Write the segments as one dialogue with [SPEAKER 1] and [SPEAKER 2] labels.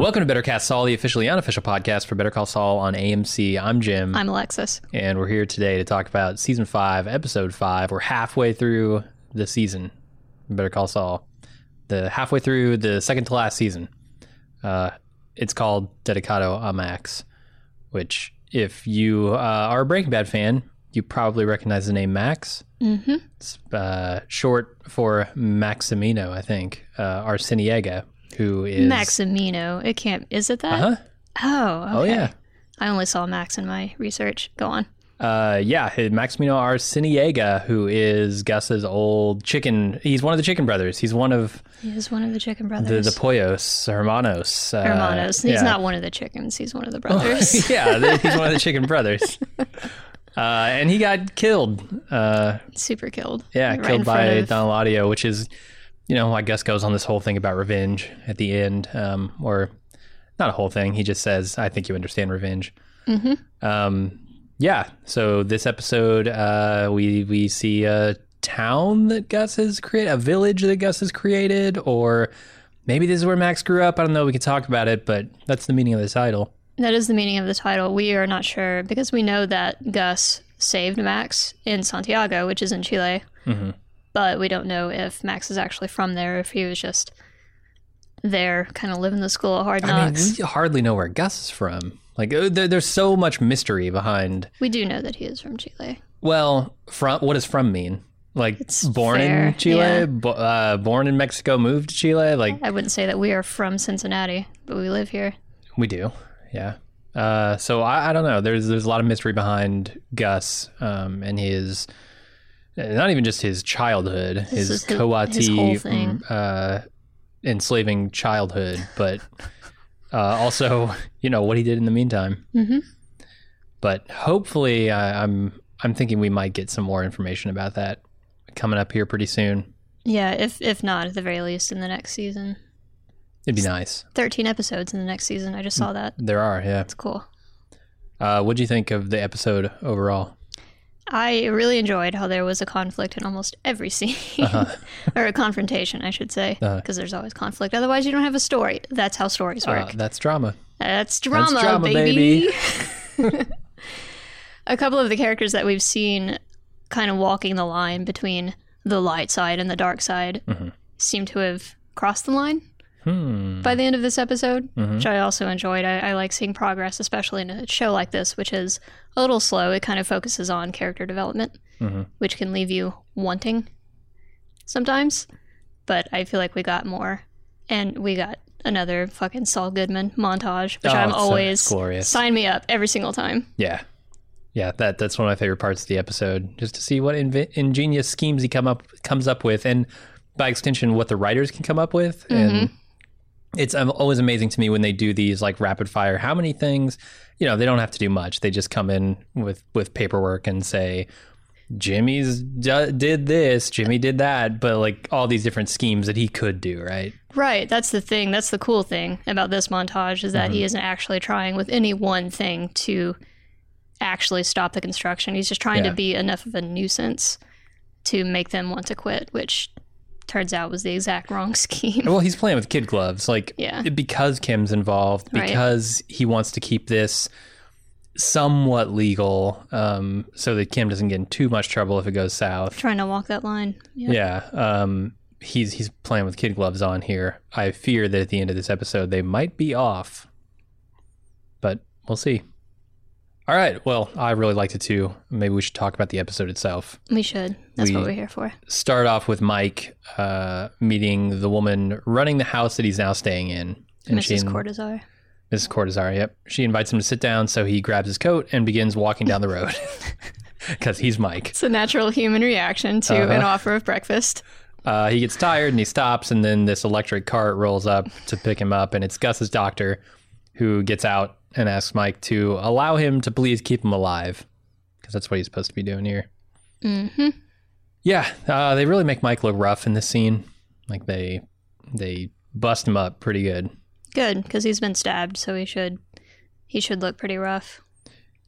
[SPEAKER 1] Welcome to Better Cast Saul, the officially unofficial podcast for Better Call Saul on AMC. I'm Jim,
[SPEAKER 2] I'm Alexis.
[SPEAKER 1] and we're here today to talk about season five, episode five. We're halfway through the season, Better Call Saul. The halfway through the second to last season. Uh, it's called Dedicado a Max, which, if you uh, are a Breaking Bad fan, you probably recognize the name Max.
[SPEAKER 2] Mm-hmm.
[SPEAKER 1] It's uh, short for Maximino, I think. Uh, Arciniega, who is
[SPEAKER 2] Maximino. It can't. Is it that?
[SPEAKER 1] Uh-huh.
[SPEAKER 2] Oh.
[SPEAKER 1] Oh yeah.
[SPEAKER 2] I only saw Max in my research. Go on.
[SPEAKER 1] Uh, yeah, Maximino Arciniega, who is Gus's old chicken. He's one of the chicken brothers. He's one of
[SPEAKER 2] He is one of the chicken brothers.
[SPEAKER 1] the Pollos Hermanos. Uh,
[SPEAKER 2] Hermanos. He's
[SPEAKER 1] yeah.
[SPEAKER 2] not one of the chickens. He's one of the brothers.
[SPEAKER 1] yeah, he's one of the chicken brothers. Uh, and he got killed. Uh,
[SPEAKER 2] Super killed.
[SPEAKER 1] yeah,
[SPEAKER 2] Right
[SPEAKER 1] killed by
[SPEAKER 2] of-
[SPEAKER 1] Don Eladio, which is, you know, I guess goes on this whole thing about revenge at the end, um, or not a whole thing. He just says, "I think you understand revenge."
[SPEAKER 2] Mhm.
[SPEAKER 1] Um, yeah. So this episode, uh, we we see a town that Gus has created, a village that Gus has created, or maybe this is where Max grew up. I don't know. We could talk about it, but that's the meaning of the title.
[SPEAKER 2] That is the meaning of the title. We are not sure because we know that Gus saved Max in Santiago, which is in Chile.
[SPEAKER 1] Mhm.
[SPEAKER 2] But we don't know if Max is actually from there, if he was just there, kind of living the school of hard knocks.
[SPEAKER 1] I mean, we hardly know where Gus is from. Like, uh, there, there's so much mystery behind
[SPEAKER 2] we do know that he is from Chile.
[SPEAKER 1] Well, from what does from mean? Like
[SPEAKER 2] It's
[SPEAKER 1] born
[SPEAKER 2] fair,
[SPEAKER 1] in Chile,
[SPEAKER 2] yeah.
[SPEAKER 1] bo- uh, born in Mexico, moved to Chile. Like
[SPEAKER 2] I wouldn't say that we are from Cincinnati, but we live here.
[SPEAKER 1] we do, yeah. Uh, so I, I don't know. There's there's a lot of mystery behind Gus um, and his not even just his childhood, his,
[SPEAKER 2] is his-
[SPEAKER 1] Coati
[SPEAKER 2] his thing.
[SPEAKER 1] uh, enslaving childhood, but uh, also you know what he did in the meantime.
[SPEAKER 2] Mm-hmm.
[SPEAKER 1] But hopefully, I, I'm I'm thinking we might get some more information about that coming up here pretty soon.
[SPEAKER 2] Yeah, if if not, at the very least, in the next season.
[SPEAKER 1] It'd be nice.
[SPEAKER 2] Thirteen episodes in the next season. I just saw that.
[SPEAKER 1] There are, yeah.
[SPEAKER 2] It's cool.
[SPEAKER 1] Uh, what do you think of the episode overall?
[SPEAKER 2] I really enjoyed how there was a conflict in almost every scene, or a confrontation, I should say, because
[SPEAKER 1] Uh-huh.
[SPEAKER 2] there's always conflict. Otherwise, you don't have a story. That's how stories work.
[SPEAKER 1] Uh, that's drama.
[SPEAKER 2] That's drama,
[SPEAKER 1] drama,
[SPEAKER 2] baby. a couple of the characters that we've seen kind of walking the line between the light side and the dark side
[SPEAKER 1] Mhm.
[SPEAKER 2] seem to have crossed the line
[SPEAKER 1] Hmm.
[SPEAKER 2] by the end of this episode,
[SPEAKER 1] Mhm.
[SPEAKER 2] which I also enjoyed. I, I like seeing progress, especially in a show like this, which is a little slow. It kind of focuses on character development,
[SPEAKER 1] Mhm.
[SPEAKER 2] which can leave you wanting sometimes. But I feel like we got more. And we got another fucking Saul Goodman montage, which
[SPEAKER 1] Oh,
[SPEAKER 2] I'm
[SPEAKER 1] so-
[SPEAKER 2] always
[SPEAKER 1] glorious.
[SPEAKER 2] sign me up every single time.
[SPEAKER 1] Yeah. Yeah, that that's one of my favorite parts of the episode, just to see what inve- ingenious schemes he come up comes up with, and by extension, what the writers can come up with. And it's always amazing to me when they do these like rapid fire. How many things? You know, they don't have to do much. They just come in with with paperwork and say, "Jimmy's d- did this, Jimmy did that," but like all these different schemes that he could do, right?
[SPEAKER 2] Right, that's the thing. That's the cool thing about this montage is that
[SPEAKER 1] Mm-hmm.
[SPEAKER 2] he isn't actually trying with any one thing to actually stop the construction. He's just trying
[SPEAKER 1] Yeah.
[SPEAKER 2] to be enough of a nuisance to make them want to quit, which turns out was the exact wrong scheme.
[SPEAKER 1] Well, he's playing with kid gloves, like
[SPEAKER 2] Yeah.
[SPEAKER 1] because Kim's involved,
[SPEAKER 2] Right.
[SPEAKER 1] because he wants to keep this somewhat legal, um, so that Kim doesn't get in too much trouble if it goes south.
[SPEAKER 2] trying to walk that line. Yeah.
[SPEAKER 1] Yeah, um, he's he's playing with kid gloves on here. I fear that at the end of this episode they might be off, but we'll see. All right. Well, I really liked it too. Maybe we should talk about the episode itself.
[SPEAKER 2] We should. That's what
[SPEAKER 1] We-
[SPEAKER 2] we're here for.
[SPEAKER 1] start off with Mike uh, meeting the woman running the house that he's now staying in. she
[SPEAKER 2] Mrs.
[SPEAKER 1] in-
[SPEAKER 2] Cortazar.
[SPEAKER 1] Mrs. Cortazar, yep. She invites him to sit down, so he grabs his coat and begins walking down the road. Because he's Mike.
[SPEAKER 2] It's a natural human reaction to
[SPEAKER 1] Uh-huh.
[SPEAKER 2] an offer of breakfast.
[SPEAKER 1] Uh, he gets tired and he stops, and then this electric cart rolls up to pick him up, and it's Gus's doctor who gets out and asks Mike to allow him to please keep him alive. Because that's what he's supposed to be doing here.
[SPEAKER 2] hmm
[SPEAKER 1] Yeah, uh, they really make Mike look rough in this scene. Like they they bust him up pretty good.
[SPEAKER 2] Good, because he's been stabbed, so he should he should look pretty rough.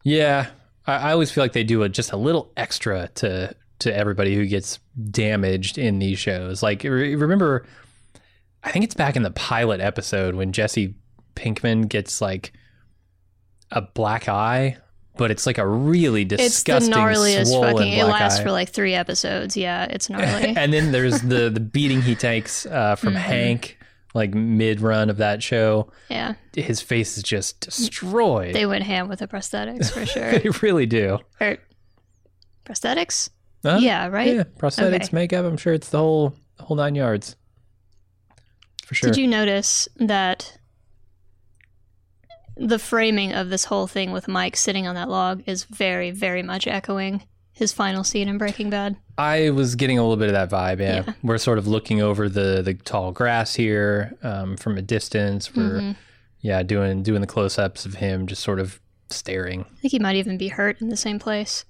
[SPEAKER 1] Yeah, I, I always feel like they do a, just a little extra to to everybody who gets damaged in these shows. Like re- remember, I think it's back in the pilot episode when Jesse Pinkman gets like a black eye, but it's like a really disgusting,
[SPEAKER 2] It's the gnarliest
[SPEAKER 1] swollen
[SPEAKER 2] fucking. It
[SPEAKER 1] black
[SPEAKER 2] lasts
[SPEAKER 1] eye.
[SPEAKER 2] for like three episodes. Yeah, it's gnarly.
[SPEAKER 1] and then there's the the beating he takes uh, from
[SPEAKER 2] Mm-hmm.
[SPEAKER 1] Hank, like mid run of that show.
[SPEAKER 2] yeah,
[SPEAKER 1] His face is just destroyed.
[SPEAKER 2] they went ham with the prosthetics for sure.
[SPEAKER 1] They really do.
[SPEAKER 2] or prosthetics?
[SPEAKER 1] Huh?
[SPEAKER 2] Yeah, right.
[SPEAKER 1] Yeah, prosthetics,
[SPEAKER 2] Okay.
[SPEAKER 1] makeup. I'm sure it's the whole whole nine yards. For sure.
[SPEAKER 2] Did you notice that the framing of this whole thing with Mike sitting on that log is very, very much echoing his final scene in Breaking Bad?
[SPEAKER 1] I was getting a little bit of that vibe. Yeah,
[SPEAKER 2] Yeah.
[SPEAKER 1] we're sort of looking over the the tall grass here um, from a distance. We're
[SPEAKER 2] Mhm.
[SPEAKER 1] yeah doing doing the close ups of him just sort of staring.
[SPEAKER 2] I think he might even be hurt in the same place.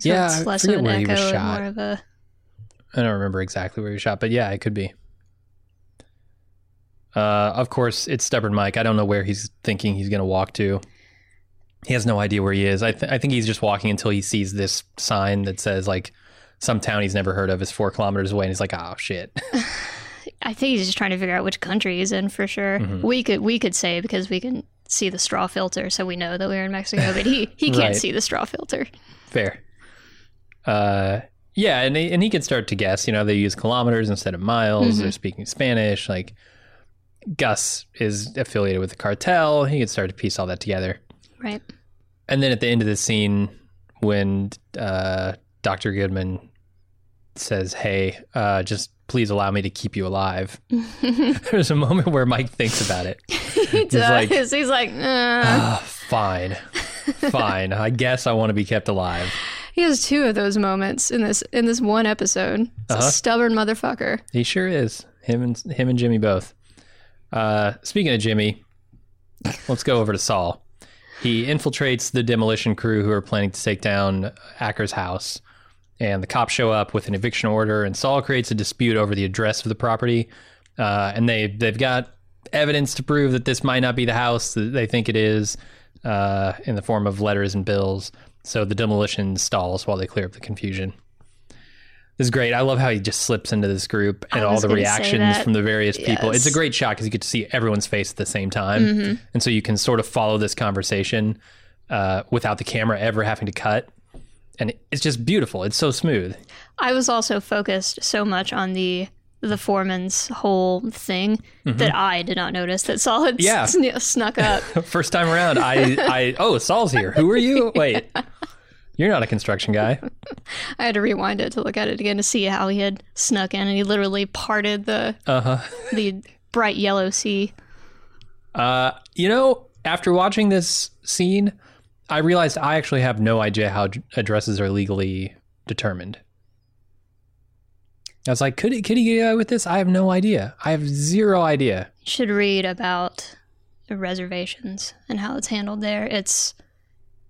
[SPEAKER 2] So
[SPEAKER 1] Yeah,
[SPEAKER 2] it's
[SPEAKER 1] I
[SPEAKER 2] less of an
[SPEAKER 1] where he was
[SPEAKER 2] echo and more of a
[SPEAKER 1] I don't remember exactly where he was shot, but yeah, it could be. Uh, of course, it's stubborn Mike. I don't know where he's thinking he's going to walk to. He has no idea where he is. I, th- I think he's just walking until he sees this sign that says like some town he's never heard of is four kilometers away, and he's like, "Oh shit!"
[SPEAKER 2] I think he's just trying to figure out which country he's in for sure.
[SPEAKER 1] Mhm.
[SPEAKER 2] We could we could say because we can see the straw filter, so we know that we're in Mexico. But he he can't
[SPEAKER 1] Right.
[SPEAKER 2] see the straw filter.
[SPEAKER 1] Fair. Uh, yeah, and he, and he can start to guess. You know, they use kilometers instead of miles. They're speaking Spanish. Like Gus is affiliated with the cartel. He can start to piece all that together.
[SPEAKER 2] Right.
[SPEAKER 1] And then at the end of the scene, when uh, Dr. Goodman says, Hey, uh, just please allow me to keep you alive, there's a moment where Mike thinks about it.
[SPEAKER 2] he does.
[SPEAKER 1] like-
[SPEAKER 2] He's like, uh.
[SPEAKER 1] Ah, fine. Fine. I guess I want to be kept alive.
[SPEAKER 2] he has two of those moments in this in this one episode.
[SPEAKER 1] Uh-huh.
[SPEAKER 2] a stubborn motherfucker.
[SPEAKER 1] He sure is. Him and him and Jimmy both. Uh, speaking of Jimmy, let's go over to Saul. He infiltrates the demolition crew who are planning to take down Acker's house, and the cops show up with an eviction order. And Saul creates a dispute over the address of the property, uh, and they they've got evidence to prove that this might not be the house that they think it is, uh, in the form of letters and bills. So the demolition stalls while they clear up the confusion. This is great. I love how he just slips into this group and all the reactions from the various people. It's a great shot because you get to see everyone's face at the same time,
[SPEAKER 2] Mm-hmm.
[SPEAKER 1] and so you can sort of follow this conversation uh, without the camera ever having to cut. And it's just beautiful. It's so smooth.
[SPEAKER 2] I was also focused so much on the the foreman's whole thing that I did not notice that Saul had
[SPEAKER 1] Mm-hmm. Yeah.
[SPEAKER 2] sn- snuck up.
[SPEAKER 1] First time around, I, I oh Saul's here. Who are you? Wait, you're not a construction guy.
[SPEAKER 2] I had to rewind it to look at it again to see how he had snuck in, and he literally parted the
[SPEAKER 1] Uh huh.
[SPEAKER 2] the bright yellow sea.
[SPEAKER 1] Uh, you know, after watching this scene, I realized I actually have no idea how addresses are legally determined. I was like, could he, could he get away with this? I have no idea. I have zero idea.
[SPEAKER 2] You should read about the reservations and how it's handled there. It's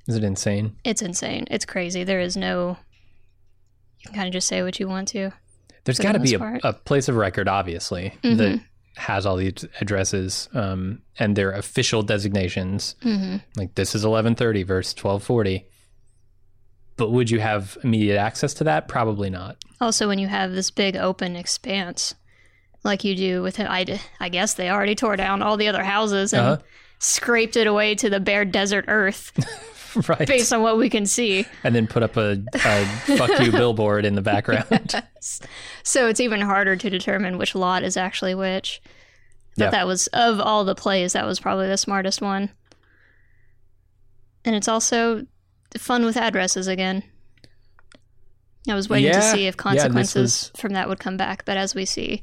[SPEAKER 1] Is it insane?
[SPEAKER 2] it's insane. It's crazy. There is no. You can kind of just say what you want to.
[SPEAKER 1] There's got
[SPEAKER 2] the
[SPEAKER 1] to be a, a place of record, obviously, that has all these addresses um, and their official designations.
[SPEAKER 2] Mm-hmm.
[SPEAKER 1] Like this is 1130 versus 1240. But would you have immediate access to that? Probably not.
[SPEAKER 2] Also, when you have this big open expanse, like you do with it, I guess they already tore down all the other houses and
[SPEAKER 1] Uh-huh.
[SPEAKER 2] scraped it away to the bare desert earth
[SPEAKER 1] right.
[SPEAKER 2] based on what we can see.
[SPEAKER 1] and then put up a, a fuck you billboard in the background.
[SPEAKER 2] So it's even harder to determine which lot is actually which. But
[SPEAKER 1] Yeah.
[SPEAKER 2] that was, of all the plays, that was probably the smartest one. And it's also fun with addresses again. I was waiting to see if
[SPEAKER 1] Yeah,
[SPEAKER 2] consequences
[SPEAKER 1] was-
[SPEAKER 2] from that would come back, but as we see,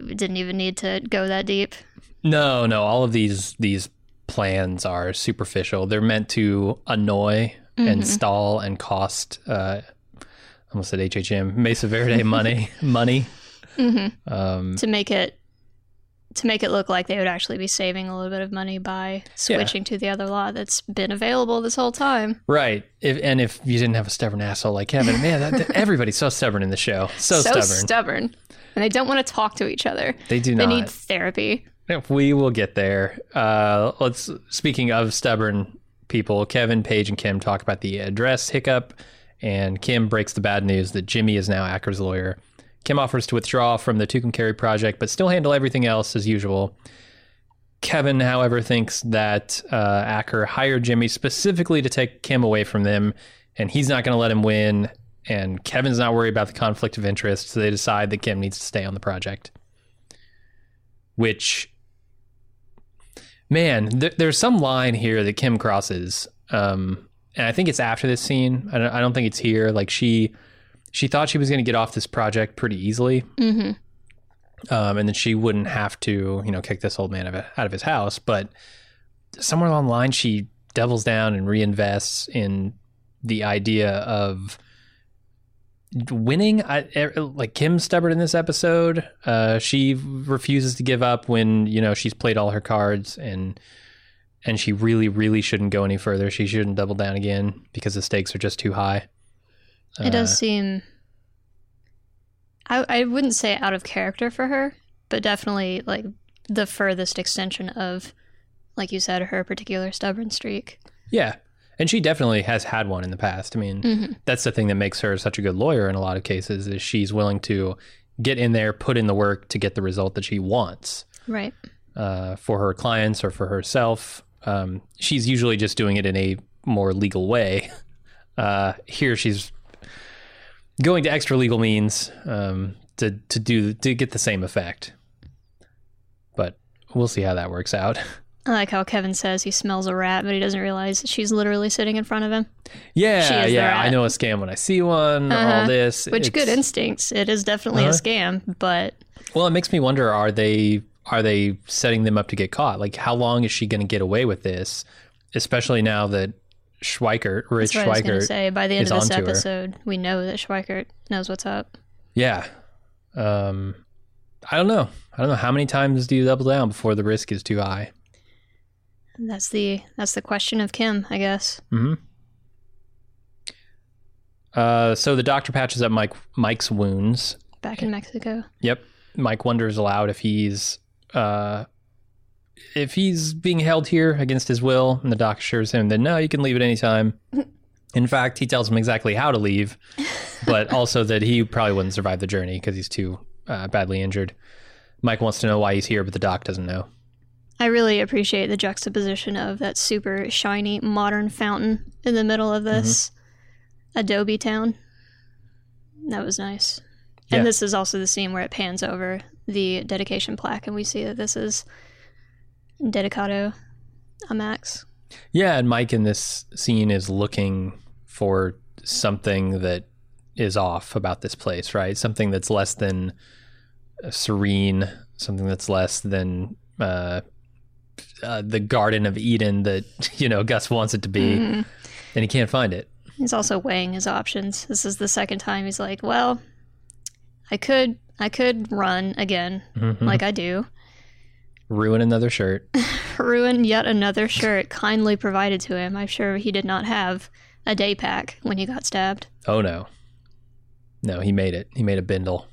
[SPEAKER 2] we didn't even need to go that deep.
[SPEAKER 1] no, no, all of these these plans are superficial. They're meant to annoy and stall and cost. Uh, almost said HHM Mesa Verde money money. Um,
[SPEAKER 2] to make it to make it look like they would actually be saving a little bit of money by switching to the other law that's been available this whole time.
[SPEAKER 1] right. If and if you didn't have a stubborn asshole like Kevin, man, that, that- everybody's so stubborn in the show. So, stubborn.
[SPEAKER 2] stubborn. And they don't want to talk to each other.
[SPEAKER 1] they do not.
[SPEAKER 2] They need therapy.
[SPEAKER 1] We will get there. Uh, let's. Speaking of stubborn people, Kevin, Paige, and Kim talk about the address hiccup, and Kim breaks the bad news that Jimmy is now Acker's lawyer. Kim offers to withdraw from the Tucumcari project, but still handle everything else as usual. Kevin, however, thinks that uh, Acker hired Jimmy specifically to take Kim away from them, and he's not going to let him win. And Kevin's not worried about the conflict of interest, so they decide that Kim needs to stay on the project. Which, man, th- there's some line here that Kim crosses, um, and I think it's after this scene. I don't, I don't think it's here. Like she, she thought she was going to get off this project pretty easily,
[SPEAKER 2] hmm
[SPEAKER 1] um, and then she wouldn't have to, you know, kick this old man out of, out of his house. But somewhere along the line, she doubles down and reinvests in the idea of winning. I, like Kim's stubborn in this episode. Uh, she refuses to give up when you know she's played all her cards and and she really, really shouldn't go any further. She shouldn't double down again because the stakes are just too high.
[SPEAKER 2] It does seem. I I wouldn't say out of character for her, but definitely like the furthest extension of, like you said, her particular stubborn streak.
[SPEAKER 1] Yeah. And she definitely has had one in the past. I mean,
[SPEAKER 2] hmm
[SPEAKER 1] that's the thing that makes her such a good lawyer in a lot of cases is she's willing to get in there, put in the work to get the result that she wants
[SPEAKER 2] Right.
[SPEAKER 1] uh, for her clients or for herself. Um, she's usually just doing it in a more legal way. Uh, here, she's going to extra legal means um, to to do to get the same effect. But we'll see how that works out.
[SPEAKER 2] I like how Kevin says he smells a rat, but he doesn't realize she's literally sitting in front of him.
[SPEAKER 1] Yeah, yeah. I know a scam when I see one. All
[SPEAKER 2] Uh-huh.
[SPEAKER 1] this,
[SPEAKER 2] Which good instincts. It is definitely
[SPEAKER 1] Uh-huh.
[SPEAKER 2] a scam, but
[SPEAKER 1] Well, it makes me wonder: Are they are they setting them up to get caught? Like, how long is she going to get away with this? Especially now that Schweikart, Rich
[SPEAKER 2] that's what I was Schweikart, say. By the end of this
[SPEAKER 1] onto her.
[SPEAKER 2] episode, we know that Schweikart knows what's up.
[SPEAKER 1] yeah. Um, I don't know. I don't know how many times do you double down before the risk is too high.
[SPEAKER 2] And that's the that's the question of Kim, I guess.
[SPEAKER 1] hmm Uh, so the doctor patches up Mike Mike's wounds.
[SPEAKER 2] Back in Mexico.
[SPEAKER 1] Yep. Mike wonders aloud if he's uh, if he's being held here against his will, and the doc assures him that no, you can leave at any time. In fact, he tells him exactly how to leave, but also that he probably wouldn't survive the journey because he's too uh, badly injured. Mike wants to know why he's here, but the doc doesn't know.
[SPEAKER 2] I really appreciate the juxtaposition of that super shiny modern fountain in the middle of this
[SPEAKER 1] Mm-hmm.
[SPEAKER 2] Adobe town. That was nice.
[SPEAKER 1] Yeah.
[SPEAKER 2] And this is also the scene where it pans over the dedication plaque and we see that this is Dedicado a Max.
[SPEAKER 1] Yeah, and Mike in this scene is looking for something that is off about this place, right? Something that's less than uh, serene, something that's less than uh, uh, the Garden of Eden that you know Gus wants it to be,
[SPEAKER 2] Mhm.
[SPEAKER 1] and he can't find it.
[SPEAKER 2] He's also weighing his options. This is the second time he's like, well, I could I could run again
[SPEAKER 1] Mhm.
[SPEAKER 2] like I do.
[SPEAKER 1] Ruin another shirt.
[SPEAKER 2] ruin yet another shirt kindly provided to him. I'm sure he did not have a day pack when he got stabbed.
[SPEAKER 1] Oh no, no, he made it. He made a bindle.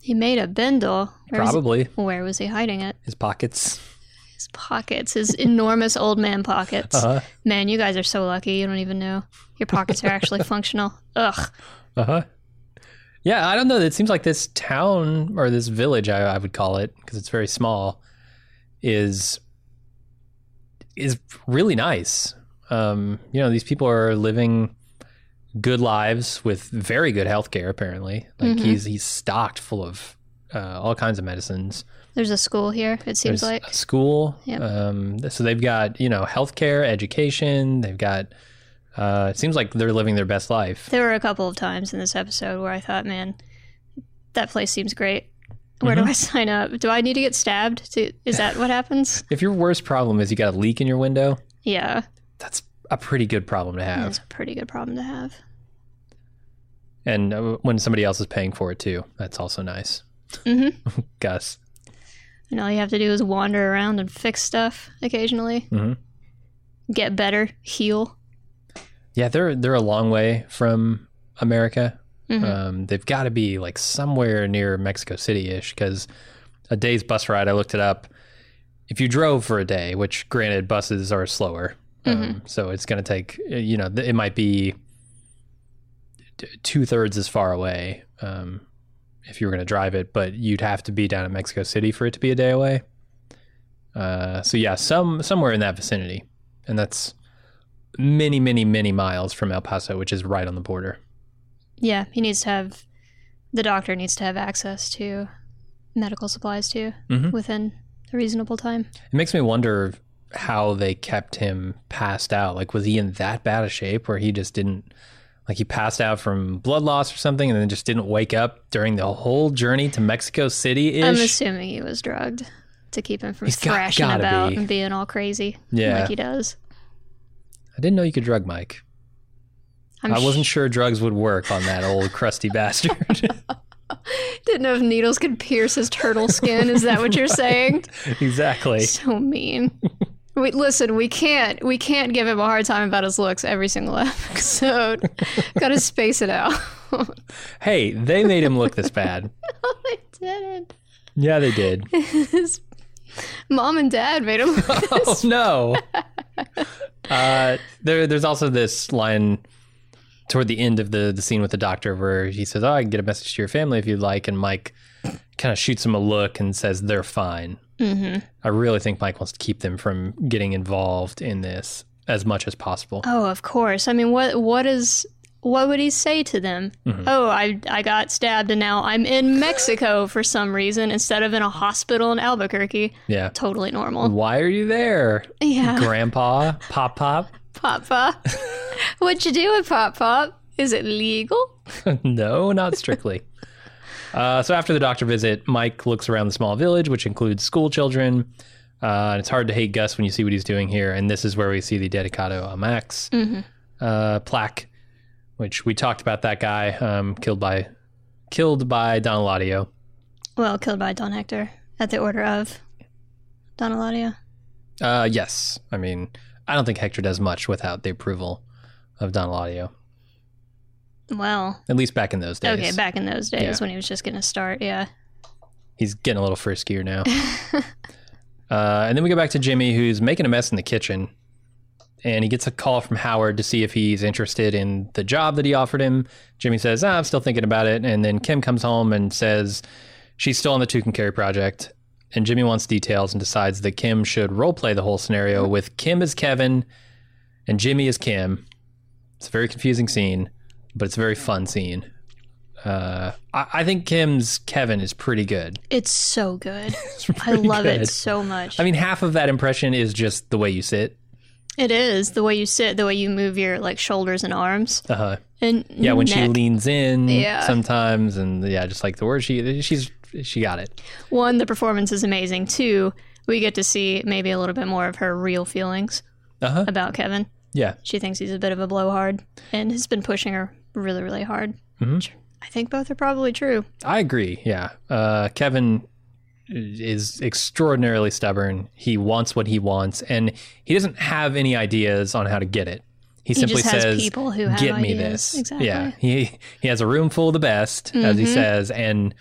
[SPEAKER 2] He made a bindle. Where was,
[SPEAKER 1] Probably
[SPEAKER 2] where was he hiding it?
[SPEAKER 1] his pockets.
[SPEAKER 2] His pockets, his enormous old man pockets.
[SPEAKER 1] Uh huh.
[SPEAKER 2] Man, you guys are so lucky. You don't even know your pockets are actually functional. Ugh.
[SPEAKER 1] Uh huh. Yeah, I don't know. It seems like this town or this village, I, I would call it, because it's very small, is is really nice. Um, you know, these people are living good lives with very good health care. Apparently, like
[SPEAKER 2] Mhm.
[SPEAKER 1] he's he's stocked full of uh, all kinds of medicines.
[SPEAKER 2] There's a school here. It seems
[SPEAKER 1] There's
[SPEAKER 2] like
[SPEAKER 1] a school.
[SPEAKER 2] Yep.
[SPEAKER 1] Um, so they've got you know healthcare, education. They've got. Uh, it seems like they're living their best life.
[SPEAKER 2] there were a couple of times in this episode where I thought, man, that place seems great. Where
[SPEAKER 1] Mm-hmm.
[SPEAKER 2] do I sign up? Do I need to get stabbed? To, is that what happens?
[SPEAKER 1] If your worst problem is you got a leak in your window,
[SPEAKER 2] Yeah,
[SPEAKER 1] that's a pretty good problem to have.
[SPEAKER 2] that's a pretty good problem to have.
[SPEAKER 1] And uh, when somebody else is paying for it too, that's also nice.
[SPEAKER 2] hmm
[SPEAKER 1] Gus.
[SPEAKER 2] And all you have to do is wander around and fix stuff occasionally.
[SPEAKER 1] Mhm.
[SPEAKER 2] Get better, heal.
[SPEAKER 1] Yeah, they're they're a long way from America.
[SPEAKER 2] Mhm.
[SPEAKER 1] Um, they've got to be like somewhere near Mexico City ish because a day's bus ride. I looked it up. If you drove for a day, which granted buses are slower, um, so it's going to take uh, you know it might be two thirds as far away um, if you were going to drive it, but you'd have to be down in Mexico City for it to be a day away. Uh, so yeah, some somewhere in that vicinity, and that's many, many, many miles from El Paso, which is right on the border.
[SPEAKER 2] Yeah, he needs to have the doctor needs to have access to medical supplies too
[SPEAKER 1] Mhm.
[SPEAKER 2] within a reasonable time.
[SPEAKER 1] It makes me wonder how they kept him passed out. Like, was he in that bad a shape where he just didn't, like, he passed out from blood loss or something and then just didn't wake up during the whole journey to Mexico City
[SPEAKER 2] I'm assuming he was drugged to keep him from
[SPEAKER 1] He's
[SPEAKER 2] thrashing
[SPEAKER 1] gotta
[SPEAKER 2] about
[SPEAKER 1] be.
[SPEAKER 2] and being all crazy
[SPEAKER 1] Yeah.
[SPEAKER 2] like he does.
[SPEAKER 1] I didn't know you could drug Mike.
[SPEAKER 2] I'm
[SPEAKER 1] I wasn't
[SPEAKER 2] sh-
[SPEAKER 1] sure drugs would work on that old crusty bastard.
[SPEAKER 2] didn't know if needles could pierce his turtle skin. Is that what you're saying?
[SPEAKER 1] exactly.
[SPEAKER 2] So mean. We, listen, we can't we can't give him a hard time about his looks every single episode. Got to space it out.
[SPEAKER 1] Hey, they made him look this bad.
[SPEAKER 2] I didn't.
[SPEAKER 1] Yeah, they did.
[SPEAKER 2] His mom and dad made him. Look
[SPEAKER 1] oh no. Uh, there, there's also this line toward the end of the the scene with the doctor where he says, "Oh, I can get a message to your family if you'd like," and Mike kind of shoots him a look and says, "They're fine."
[SPEAKER 2] Hmm
[SPEAKER 1] I really think Mike wants to keep them from getting involved in this as much as possible.
[SPEAKER 2] Oh, of course. I mean, what what is what would he say to them?
[SPEAKER 1] Mhm.
[SPEAKER 2] Oh, I I got stabbed and now I'm in Mexico for some reason instead of in a hospital in Albuquerque.
[SPEAKER 1] Yeah.
[SPEAKER 2] Totally normal.
[SPEAKER 1] Why are you there,
[SPEAKER 2] Yeah,
[SPEAKER 1] Grandpa? Pop Pop?
[SPEAKER 2] Pop Pop. What'd you do with Pop Pop? Is it legal?
[SPEAKER 1] no, not strictly. Uh, so after the doctor visit, Mike looks around the small village, which includes school children. Uh, and it's hard to hate Gus when you see what he's doing here. And this is where we see the Dedicado a Max
[SPEAKER 2] hmm
[SPEAKER 1] uh, plaque, which we talked about that guy um, killed by killed by Don Eladio.
[SPEAKER 2] Well, killed by Don Hector at the order of Don Eladio.
[SPEAKER 1] Uh, yes, I mean I don't think Hector does much without the approval of Don Eladio.
[SPEAKER 2] Well,
[SPEAKER 1] At least back in those days.
[SPEAKER 2] okay, back in those days
[SPEAKER 1] Yeah.
[SPEAKER 2] when he was just gonna start. Yeah.
[SPEAKER 1] He's getting a little friskier now. uh, and then we go back to Jimmy, who's making a mess in the kitchen. And he gets a call from Howard to see if he's interested in the job that he offered him. Jimmy says, ah, I'm still thinking about it. And then Kim comes home and says she's still on the Tucumcari project. And Jimmy wants details and decides that Kim should role play the whole scenario with Kim as Kevin and Jimmy as Kim. It's a very confusing scene, but it's a very fun scene. Uh, I, I think Kim's Kevin is pretty good.
[SPEAKER 2] It's so good.
[SPEAKER 1] It's
[SPEAKER 2] I love
[SPEAKER 1] good.
[SPEAKER 2] it so much.
[SPEAKER 1] I mean, half of that impression is just the way you sit.
[SPEAKER 2] It is the way you sit, the way you move your like shoulders and arms,
[SPEAKER 1] Uh-huh.
[SPEAKER 2] and
[SPEAKER 1] Yeah, when she leans in
[SPEAKER 2] Yeah.
[SPEAKER 1] sometimes, and yeah, just like the word she she's she got it.
[SPEAKER 2] One, the performance is amazing. Two, we get to see maybe a little bit more of her real feelings
[SPEAKER 1] Uh huh.
[SPEAKER 2] about Kevin.
[SPEAKER 1] Yeah.
[SPEAKER 2] She thinks he's a bit of a blowhard and has been pushing her really, really hard.
[SPEAKER 1] Mhm.
[SPEAKER 2] I think both are probably true.
[SPEAKER 1] I agree. Yeah. Uh, Kevin is extraordinarily stubborn. He wants what he wants, and he doesn't have any ideas on how to get it. He
[SPEAKER 2] He
[SPEAKER 1] simply says,
[SPEAKER 2] people who have
[SPEAKER 1] "Get me this."
[SPEAKER 2] Exactly.
[SPEAKER 1] Yeah. He he has a room full of the best, as he
[SPEAKER 2] Mhm.
[SPEAKER 1] says, and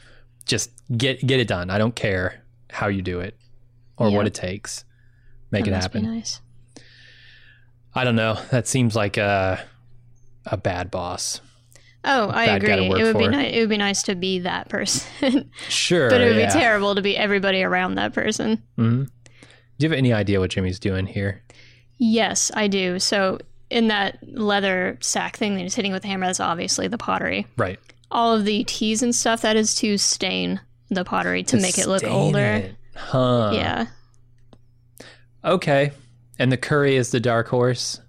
[SPEAKER 1] just get get it done. I don't care how you do it or what it takes. Make
[SPEAKER 2] That
[SPEAKER 1] it happen.
[SPEAKER 2] nice.
[SPEAKER 1] I don't know. That seems like a a bad boss.
[SPEAKER 2] Oh, I
[SPEAKER 1] to
[SPEAKER 2] agree. It would be
[SPEAKER 1] for.
[SPEAKER 2] nice. It would be nice to be that person,
[SPEAKER 1] Sure,
[SPEAKER 2] but it would
[SPEAKER 1] yeah.
[SPEAKER 2] be terrible to be everybody around that person.
[SPEAKER 1] Mhm. Do you have any idea what Jimmy's doing here?
[SPEAKER 2] Yes, I do. So in that leather sack thing that he's hitting with the hammer, that's obviously the pottery.
[SPEAKER 1] Right.
[SPEAKER 2] All of the teas and stuff that is to stain the pottery to, make it look older.
[SPEAKER 1] it. Huh.
[SPEAKER 2] Yeah.
[SPEAKER 1] Okay. And the curry is the dark horse.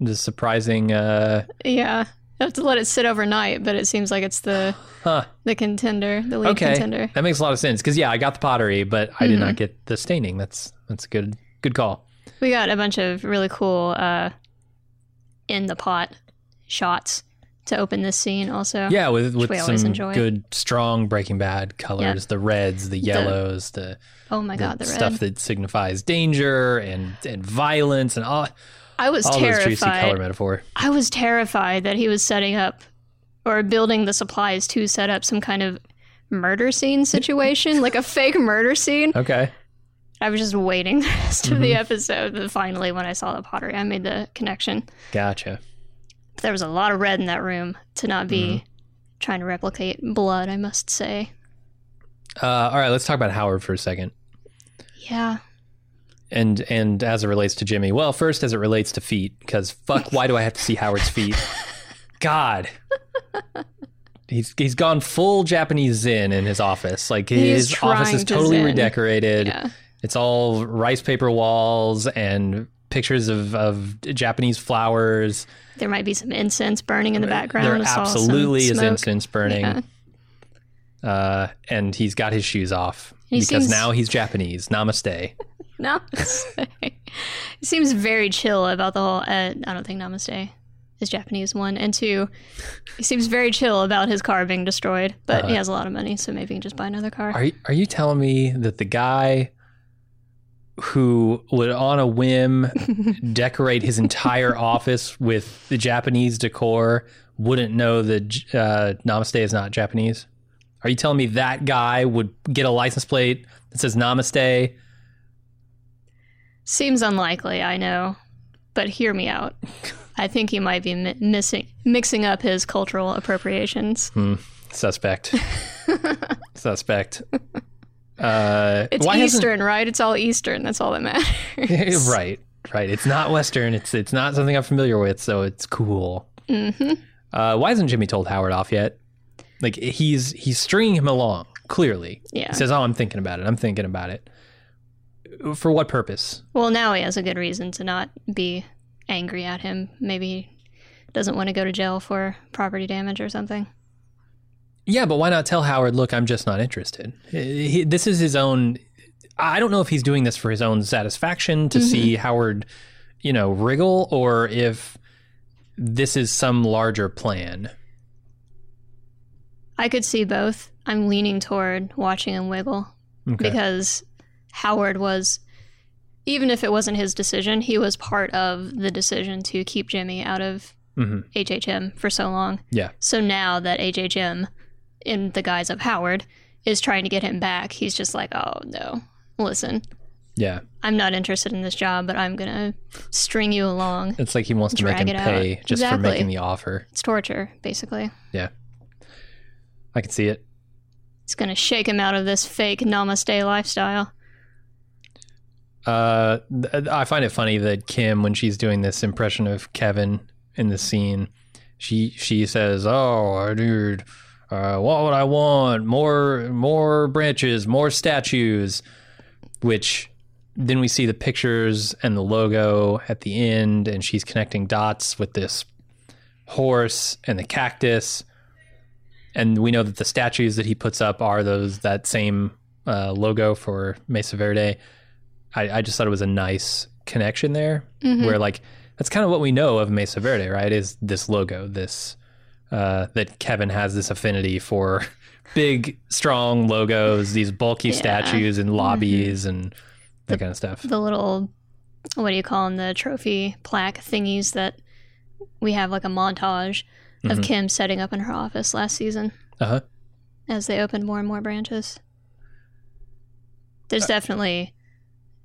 [SPEAKER 1] The surprising uh
[SPEAKER 2] Yeah. Have to let it sit overnight, but it seems like it's the
[SPEAKER 1] huh.
[SPEAKER 2] the contender, the lead
[SPEAKER 1] Okay.
[SPEAKER 2] contender.
[SPEAKER 1] That makes a lot of sense. Because yeah, I got the pottery, but I did
[SPEAKER 2] Mm-hmm.
[SPEAKER 1] not get the staining. That's that's a good good call.
[SPEAKER 2] We got a bunch of really cool uh in the pot shots to open this scene also.
[SPEAKER 1] Yeah, with with
[SPEAKER 2] we
[SPEAKER 1] some
[SPEAKER 2] enjoy.
[SPEAKER 1] good strong Breaking Bad colors, the reds, the yellows, the,
[SPEAKER 2] Oh my god, the
[SPEAKER 1] stuff
[SPEAKER 2] red.
[SPEAKER 1] that signifies danger and and violence and all
[SPEAKER 2] I was
[SPEAKER 1] all those juicy color
[SPEAKER 2] terrified.
[SPEAKER 1] metaphor.
[SPEAKER 2] I was terrified that he was setting up or building the supplies to set up some kind of murder scene situation, like a fake murder scene.
[SPEAKER 1] Okay.
[SPEAKER 2] I was just waiting the rest of
[SPEAKER 1] Mm-hmm.
[SPEAKER 2] the episode. But finally, when I saw the pottery, I made the connection.
[SPEAKER 1] Gotcha.
[SPEAKER 2] But There was a lot of red in that room to not be
[SPEAKER 1] Mm-hmm.
[SPEAKER 2] trying to replicate blood, I must say.
[SPEAKER 1] Uh, all right, let's talk about Howard for a second.
[SPEAKER 2] Yeah.
[SPEAKER 1] And and as it relates to Jimmy, well, first as it relates to feet, because fuck, why do I have to see Howard's feet? God, he's he's gone full Japanese Zen in his office. Like
[SPEAKER 2] He's
[SPEAKER 1] his office is
[SPEAKER 2] trying to
[SPEAKER 1] totally redecorated.
[SPEAKER 2] Yeah.
[SPEAKER 1] It's all rice paper walls and pictures of of Japanese flowers.
[SPEAKER 2] There might be some incense burning in the background.
[SPEAKER 1] There absolutely is incense burning.
[SPEAKER 2] Yeah.
[SPEAKER 1] Uh, and he's got his shoes off
[SPEAKER 2] He
[SPEAKER 1] because
[SPEAKER 2] seems-
[SPEAKER 1] now he's Japanese. Namaste.
[SPEAKER 2] Namaste. he seems very chill about the whole. Uh, I don't think Namaste is Japanese one, and two, he seems very chill about his car being destroyed. But he has a lot of money, so maybe he can just buy another car.
[SPEAKER 1] Uh-huh. Are you, are you telling me that the guy who would on a whim decorate his entire office with the Japanese decor wouldn't know that uh, Namaste is not Japanese? Are you telling me that guy would get a license plate that says Namaste?
[SPEAKER 2] Seems unlikely, I know, but hear me out. I think he might be mi- missing, mixing up his cultural appropriations.
[SPEAKER 1] Suspect. Suspect. Uh,
[SPEAKER 2] It's
[SPEAKER 1] why hasn't-
[SPEAKER 2] Eastern, right? It's all Eastern. That's all that matters.
[SPEAKER 1] right, right. It's not Western. It's it's not something I'm familiar with, so it's cool.
[SPEAKER 2] hmm
[SPEAKER 1] Uh, why hasn't Jimmy told Howard off yet? Like he's he's stringing him along. Clearly,
[SPEAKER 2] Yeah.
[SPEAKER 1] he says, "Oh, I'm thinking about it. I'm thinking about it." For what purpose?
[SPEAKER 2] Well, now he has a good reason to not be angry at him. Maybe he doesn't want to go to jail for property damage or something.
[SPEAKER 1] Yeah, but why not tell Howard, "Look, I'm just not interested." He, this is his own. I don't know if he's doing this for his own satisfaction to mm-hmm. see Howard, you know, wriggle, or if this is some larger plan.
[SPEAKER 2] I could see both. I'm leaning toward watching him wiggle
[SPEAKER 1] Okay.
[SPEAKER 2] because Howard was, even if it wasn't his decision, he was part of the decision to keep Jimmy out of
[SPEAKER 1] hmm
[SPEAKER 2] HHM for so long.
[SPEAKER 1] Yeah.
[SPEAKER 2] So now that HHM, in the guise of Howard, is trying to get him back, he's just like, oh no, listen,
[SPEAKER 1] Yeah.
[SPEAKER 2] I'm not interested in this job, but I'm gonna string you along.
[SPEAKER 1] It's like he wants to make him
[SPEAKER 2] it out.
[SPEAKER 1] pay just for making the offer.
[SPEAKER 2] It's torture, basically. Yeah.
[SPEAKER 1] I can see it.
[SPEAKER 2] It's gonna shake him out of this fake namaste lifestyle.
[SPEAKER 1] Uh, I find it funny that Kim, when she's doing this impression of Kevin in the scene, she she says, "Oh, dude, uh, what would I want? More more branches, more statues." Which then we see the pictures and the logo at the end, and she's connecting dots with this horse and the cactus, and we know that the statues that he puts up are those that same uh, logo for Mesa Verde. I, I just thought it was a nice connection there
[SPEAKER 2] Mhm.
[SPEAKER 1] where like that's kind of what we know of Mesa Verde, right? Is this logo, this uh, that Kevin has this affinity for big, strong logos, these bulky
[SPEAKER 2] Yeah. Mm-hmm.
[SPEAKER 1] statues and lobbies and that kind of stuff.
[SPEAKER 2] The little, what do you call them? The trophy plaque thingies that we have like a montage of
[SPEAKER 1] Mhm.
[SPEAKER 2] Kim setting up in her office last season
[SPEAKER 1] Uh huh.
[SPEAKER 2] as they opened more and more branches.
[SPEAKER 1] Uh,
[SPEAKER 2] There's definitely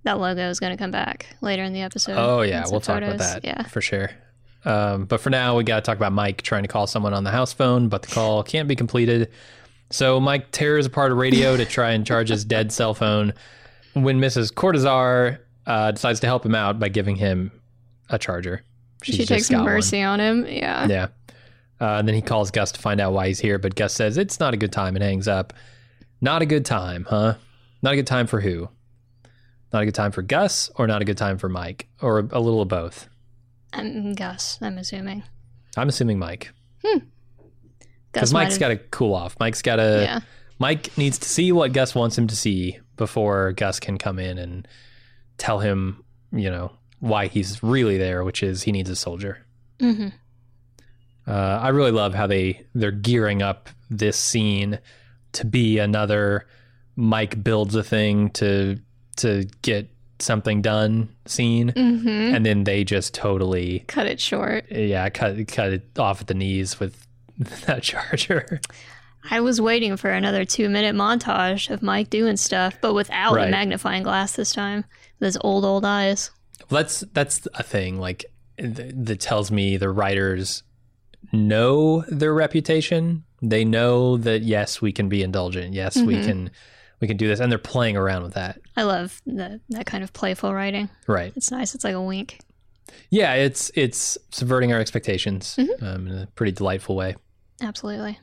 [SPEAKER 2] that logo is going to come back later in the episode.
[SPEAKER 1] Oh yeah, we'll talk about that
[SPEAKER 2] Yeah.
[SPEAKER 1] for sure. Um, but for now, we got to talk about Mike trying to call someone on the house phone, but the call can't be completed. So Mike tears apart a radio to try and charge his dead cell phone. When Mrs. Cortazar uh, decides to help him out by giving him a charger, She's
[SPEAKER 2] she takes
[SPEAKER 1] got one.
[SPEAKER 2] mercy on him. Yeah.
[SPEAKER 1] Yeah. Uh, and then he calls Gus to find out why he's here, but Gus says it's not a good time and hangs up. Not a good time, huh? Not a good time for who? Not a good time for Gus or not a good time for Mike or a little of both?
[SPEAKER 2] I'm Gus, I'm assuming.
[SPEAKER 1] I'm assuming Mike.
[SPEAKER 2] Gus
[SPEAKER 1] Because Mike's got to cool off. Mike's got to.
[SPEAKER 2] Yeah.
[SPEAKER 1] Mike needs to see what Gus wants him to see before Gus can come in and tell him, you know, why he's really there, which is he needs a soldier.
[SPEAKER 2] hmm
[SPEAKER 1] Uh, I really love how they they're gearing up this scene to be another Mike builds a thing to to get something done scene,
[SPEAKER 2] hmm
[SPEAKER 1] and then they just totally
[SPEAKER 2] Cut it short.
[SPEAKER 1] yeah cut cut it off at the knees with that charger.
[SPEAKER 2] I was waiting for another two minute montage of Mike doing stuff, but without
[SPEAKER 1] Right.
[SPEAKER 2] a magnifying glass this time. With his old, old eyes.
[SPEAKER 1] Well, that's that's a thing like th- that tells me the writers know their reputation. They know that yes, we can be indulgent. Yes, we
[SPEAKER 2] Mhm.
[SPEAKER 1] can we can do this, and they're playing around with that.
[SPEAKER 2] I love the, that kind of playful writing.
[SPEAKER 1] Right.
[SPEAKER 2] It's nice. It's like a wink.
[SPEAKER 1] Yeah, it's it's subverting our expectations um, in a pretty delightful way.
[SPEAKER 2] Absolutely.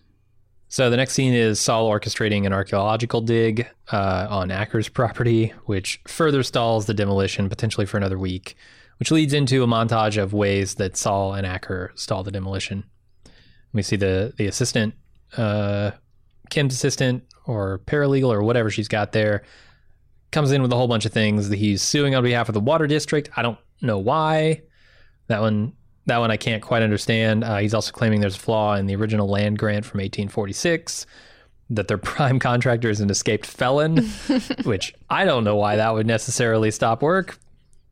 [SPEAKER 1] So the next scene is Saul orchestrating an archaeological dig uh, on Acker's property, which further stalls the demolition potentially for another week, which leads into a montage of ways that Saul and Acker stall the demolition. We see the the assistant, uh, Kim's assistant or paralegal or whatever she's got there, comes in with a whole bunch of things. that He's suing on behalf of the water district. I don't know why. That one that one I can't quite understand. Uh, he's also claiming there's a flaw in the original land grant from 1846, that their prime contractor is an escaped felon, which I don't know why that would necessarily stop work.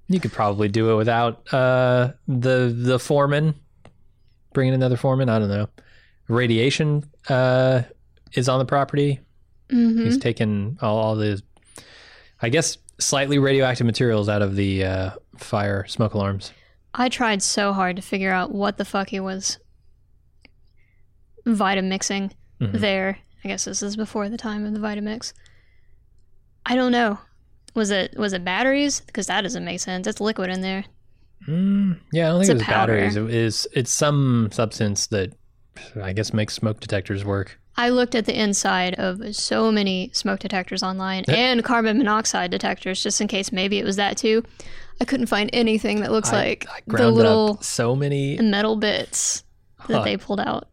[SPEAKER 1] You could probably do it without uh, the the foreman bringing another foreman. I don't know. Radiation uh, is on the property.
[SPEAKER 2] hmm
[SPEAKER 1] He's taken all, all the, I guess, slightly radioactive materials out of the uh, fire smoke alarms.
[SPEAKER 2] I tried so hard to figure out what the fuck he was Vitamixing
[SPEAKER 1] Mhm.
[SPEAKER 2] there. I guess this is before the time of the Vitamix. I don't know. Was it was it batteries? Because that doesn't make sense. It's liquid in there.
[SPEAKER 1] Mm, yeah, I don't
[SPEAKER 2] It's
[SPEAKER 1] think it was batteries. It is it's some substance that I guess makes smoke detectors work.
[SPEAKER 2] I looked at the inside of so many smoke detectors online and carbon monoxide detectors just in case maybe it was that too. I couldn't find anything that looks
[SPEAKER 1] I-
[SPEAKER 2] like
[SPEAKER 1] I
[SPEAKER 2] the little
[SPEAKER 1] so many.
[SPEAKER 2] metal bits that
[SPEAKER 1] Huh.
[SPEAKER 2] they pulled out.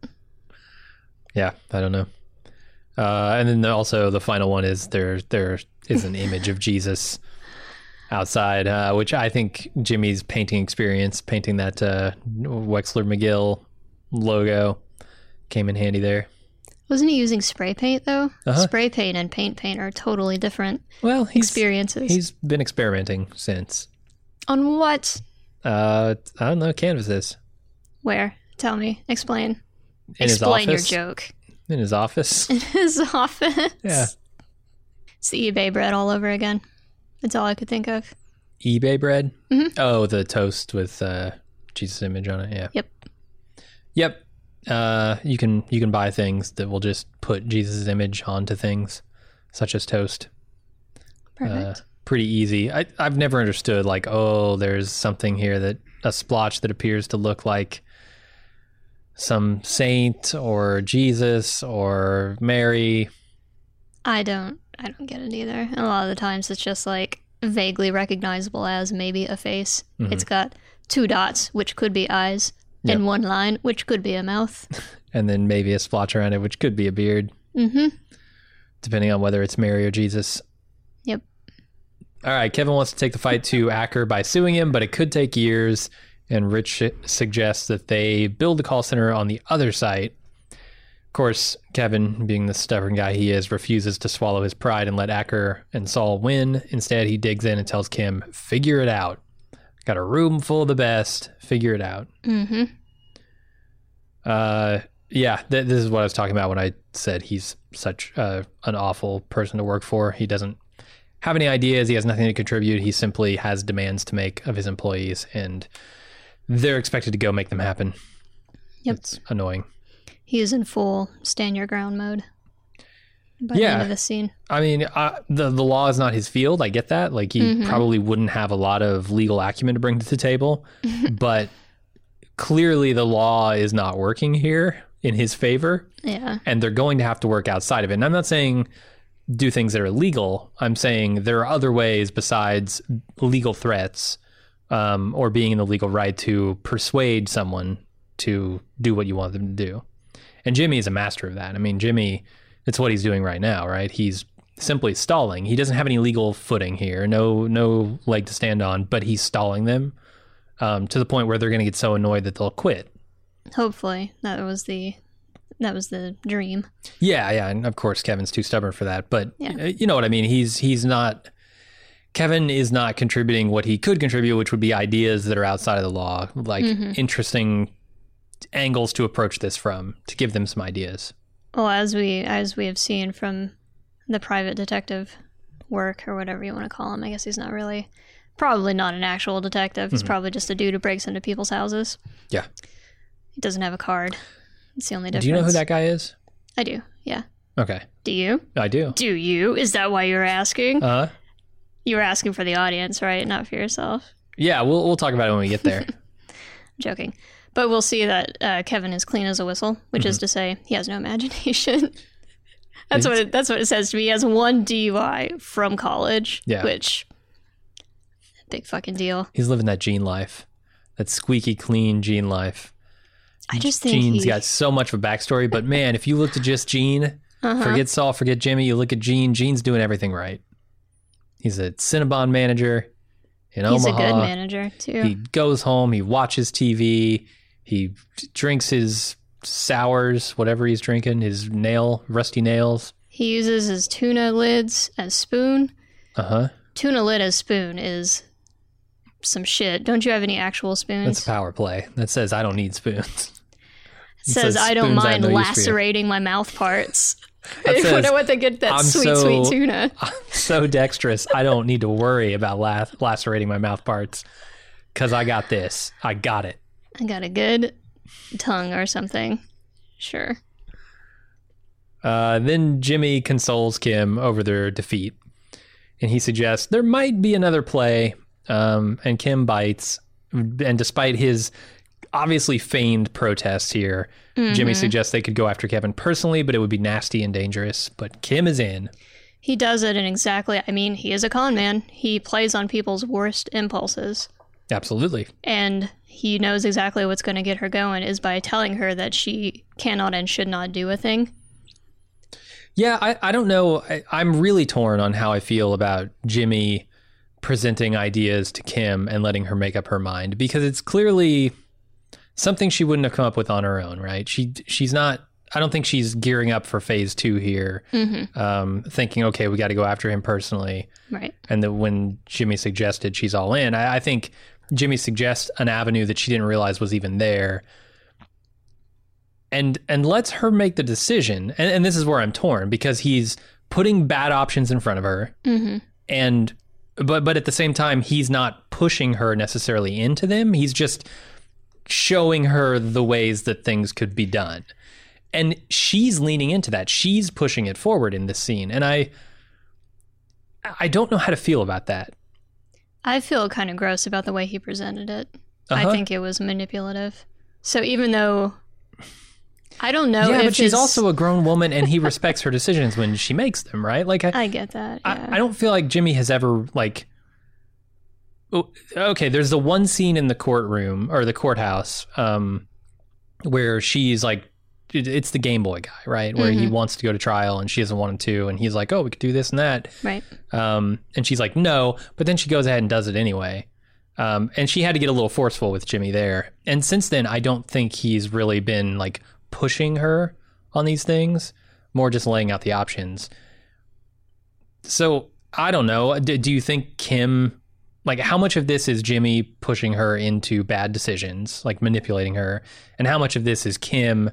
[SPEAKER 1] Yeah, I don't know. Uh, and then also the final one is there. There is an image of Jesus outside, uh, which I think Jimmy's painting experience, painting that uh, Wexler McGill logo, came in handy there.
[SPEAKER 2] Wasn't he using spray paint though?
[SPEAKER 1] Uh-huh.
[SPEAKER 2] Spray paint and paint paint are totally different
[SPEAKER 1] Well, he's
[SPEAKER 2] experiences.
[SPEAKER 1] he's been experimenting since.
[SPEAKER 2] On what?
[SPEAKER 1] Uh, I don't know canvases
[SPEAKER 2] Where? Tell me. Explain.
[SPEAKER 1] in his
[SPEAKER 2] Explain your joke.
[SPEAKER 1] In his office.
[SPEAKER 2] In his office.
[SPEAKER 1] Yeah.
[SPEAKER 2] It's the eBay bread all over again. That's all I could think of.
[SPEAKER 1] eBay bread.
[SPEAKER 2] Mhm.
[SPEAKER 1] Oh, the toast with uh, Jesus image on it. Yeah.
[SPEAKER 2] Yep.
[SPEAKER 1] Yep. Uh, you can you can buy things that will just put Jesus' image onto things, such as toast.
[SPEAKER 2] Perfect.
[SPEAKER 1] Uh, pretty easy. I I've never understood like oh there's something here that a splotch that appears to look like some saint or Jesus or Mary.
[SPEAKER 2] I don't I don't get it either. And a lot of the times it's just like vaguely recognizable as maybe a face.
[SPEAKER 1] Mhm.
[SPEAKER 2] It's got two dots, which could be eyes,
[SPEAKER 1] Yep.
[SPEAKER 2] and one line, which could be a mouth.
[SPEAKER 1] and then maybe a splotch around it, which could be a beard,
[SPEAKER 2] mm-hmm.
[SPEAKER 1] depending on whether it's Mary or Jesus.
[SPEAKER 2] Yep.
[SPEAKER 1] All right, Kevin wants to take the fight to Acker by suing him, but it could take years. And Rich suggests that they build a call center on the other site. Of course, Kevin, being the stubborn guy he is, refuses to swallow his pride and let Acker and Saul win. Instead, he digs in and tells Kim, "Figure it out. Got a room full of the best. Figure it out."
[SPEAKER 2] Mm-hmm.
[SPEAKER 1] Uh, yeah, th- this is what I was talking about when I said he's such uh, an awful person to work for. He doesn't have any ideas. He has nothing to contribute. He simply has demands to make of his employees, and they're expected to go make them happen.
[SPEAKER 2] Yep.
[SPEAKER 1] It's annoying.
[SPEAKER 2] He is in full stand your ground mode. By the end of this scene.
[SPEAKER 1] I mean, uh, the the law is not his field. I get that. Like he
[SPEAKER 2] Mhm.
[SPEAKER 1] probably wouldn't have a lot of legal acumen to bring to the table, but clearly the law is not working here in his favor.
[SPEAKER 2] Yeah.
[SPEAKER 1] and they're going to have to work outside of it. And I'm not saying do things that are illegal. I'm saying there are other ways besides legal threats um, or being in the legal right to persuade someone to do what you want them to do. And Jimmy is a master of that. I mean, Jimmy, it's what he's doing right now, right? He's simply stalling. He doesn't have any legal footing here, no no leg to stand on, but he's stalling them um, to the point where they're going to get so annoyed that they'll quit.
[SPEAKER 2] Hopefully. That was the that was the dream.
[SPEAKER 1] Yeah, yeah, and of course Kevin's too stubborn for that. But
[SPEAKER 2] Yeah.
[SPEAKER 1] uh, you know what I mean. He's he's not. Kevin is not contributing what he could contribute, which would be ideas that are outside of the law, like
[SPEAKER 2] Mhm.
[SPEAKER 1] interesting angles to approach this from, to give them some ideas.
[SPEAKER 2] Well, as we as we have seen from the private detective work or whatever you want to call him, I guess he's not really probably not an actual detective. He's
[SPEAKER 1] Mhm.
[SPEAKER 2] probably just a dude who breaks into people's houses.
[SPEAKER 1] Yeah.
[SPEAKER 2] He doesn't have a card. It's the only difference.
[SPEAKER 1] Do you know who that guy is?
[SPEAKER 2] I do. Yeah.
[SPEAKER 1] Okay,
[SPEAKER 2] Do you?
[SPEAKER 1] I do.
[SPEAKER 2] Do you? Is that why you're asking?
[SPEAKER 1] Uh,
[SPEAKER 2] you were asking for the audience, right? Not for yourself.
[SPEAKER 1] yeah, we'll we'll talk about it when we get there.
[SPEAKER 2] joking. But we'll see that uh, Kevin is clean as a whistle, which is
[SPEAKER 1] Mm-hmm.
[SPEAKER 2] to say he has no imagination. that's what it, that's what it says to me. He has one DUI from college,
[SPEAKER 1] Yeah.
[SPEAKER 2] which big fucking deal.
[SPEAKER 1] He's living that Gene life, that squeaky clean Gene life.
[SPEAKER 2] I just think
[SPEAKER 1] Gene's
[SPEAKER 2] he,
[SPEAKER 1] got so much of a backstory, but man, if you look at just Gene,
[SPEAKER 2] uh-huh.
[SPEAKER 1] forget Saul, forget Jimmy, you look at Gene, Gene's doing everything right. He's a Cinnabon manager in
[SPEAKER 2] he's
[SPEAKER 1] Omaha.
[SPEAKER 2] He's a good manager too.
[SPEAKER 1] He goes home, he watches TV, he drinks his sours, whatever he's drinking, his nail, rusty nails.
[SPEAKER 2] he uses his tuna lids as spoon.
[SPEAKER 1] Uh huh.
[SPEAKER 2] Tuna lid as spoon is some shit. Don't you have any actual spoons?
[SPEAKER 1] That's a power play. That says I don't need spoons.
[SPEAKER 2] It says,
[SPEAKER 1] says
[SPEAKER 2] I don't mind
[SPEAKER 1] no use for you."
[SPEAKER 2] lacerating my mouth parts. I wonder what they get that
[SPEAKER 1] "I'm
[SPEAKER 2] sweet,
[SPEAKER 1] so-
[SPEAKER 2] sweet tuna.
[SPEAKER 1] I'm so dexterous. I don't need to worry about la- lacerating my mouth parts because I got this. I got it.
[SPEAKER 2] I got a good tongue or something. Sure.
[SPEAKER 1] Uh, then Jimmy consoles Kim over their defeat, and he suggests there might be another play. Um, and Kim bites, and despite his obviously feigned protest here, Jimmy suggests they could go after Kevin personally, but it would be nasty and dangerous. But Kim is in.
[SPEAKER 2] He does it and exactly, I mean, he is a con man. He plays on people's worst impulses.
[SPEAKER 1] Absolutely.
[SPEAKER 2] And he knows exactly what's going to get her going is by telling her that she cannot and should not do a thing.
[SPEAKER 1] Yeah, I, I don't know. I, I'm really torn on how I feel about Jimmy presenting ideas to Kim and letting her make up her mind because it's clearly something she wouldn't have come up with on her own, right? She she's not. I don't think she's gearing up for phase two here, um, thinking, okay, we got to go after him personally.
[SPEAKER 2] Right.
[SPEAKER 1] And that when Jimmy suggested she's all in, I, I think Jimmy suggests an avenue that she didn't realize was even there, and and lets her make the decision. And, and this is where I'm torn because he's putting bad options in front of her,
[SPEAKER 2] hmm
[SPEAKER 1] and but but at the same time he's not pushing her necessarily into them. He's just showing her the ways that things could be done. And she's leaning into that. She's pushing it forward in this scene. And I I don't know how to feel about that.
[SPEAKER 2] I feel kind of gross about the way he presented it.
[SPEAKER 1] Uh-huh.
[SPEAKER 2] I think it was manipulative. So even though I don't know
[SPEAKER 1] yeah,
[SPEAKER 2] if
[SPEAKER 1] but she's
[SPEAKER 2] his-
[SPEAKER 1] also a grown woman and he respects her decisions when she makes them, right? Like I,
[SPEAKER 2] I get that. Yeah.
[SPEAKER 1] I, I don't feel like Jimmy has ever like Oh, okay, there's the one scene in the courtroom or the courthouse um where she's like it's the Game Boy guy, right? Where he wants to go to trial and she doesn't want him to and he's like, "Oh, we could do this and that."
[SPEAKER 2] right.
[SPEAKER 1] Um, and she's like, no, but then she goes ahead and does it anyway. Um, and she had to get a little forceful with Jimmy there. And since then, I don't think he's really been like pushing her on these things, more just laying out the options. So I don't know. Do, do you think Kim, like, how much of this is Jimmy pushing her into bad decisions, like manipulating her? And how much of this is Kim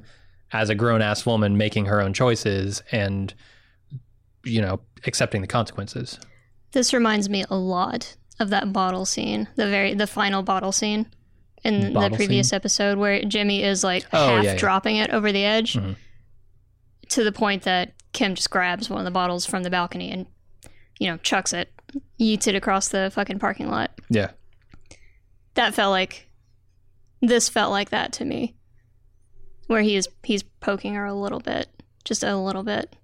[SPEAKER 1] as a grown ass woman making her own choices and, you know, accepting the consequences?
[SPEAKER 2] This reminds me a lot of that bottle scene, the very the final bottle scene in
[SPEAKER 1] Bottle
[SPEAKER 2] the previous episode where Jimmy is like
[SPEAKER 1] Oh,
[SPEAKER 2] half
[SPEAKER 1] yeah, yeah.
[SPEAKER 2] dropping it over the edge
[SPEAKER 1] Mhm.
[SPEAKER 2] to the point that Kim just grabs one of the bottles from the balcony and you know chucks it, yeets it across the fucking parking lot.
[SPEAKER 1] Yeah.
[SPEAKER 2] That felt like this felt like that to me. Where he is he's poking her a little bit, just a little bit.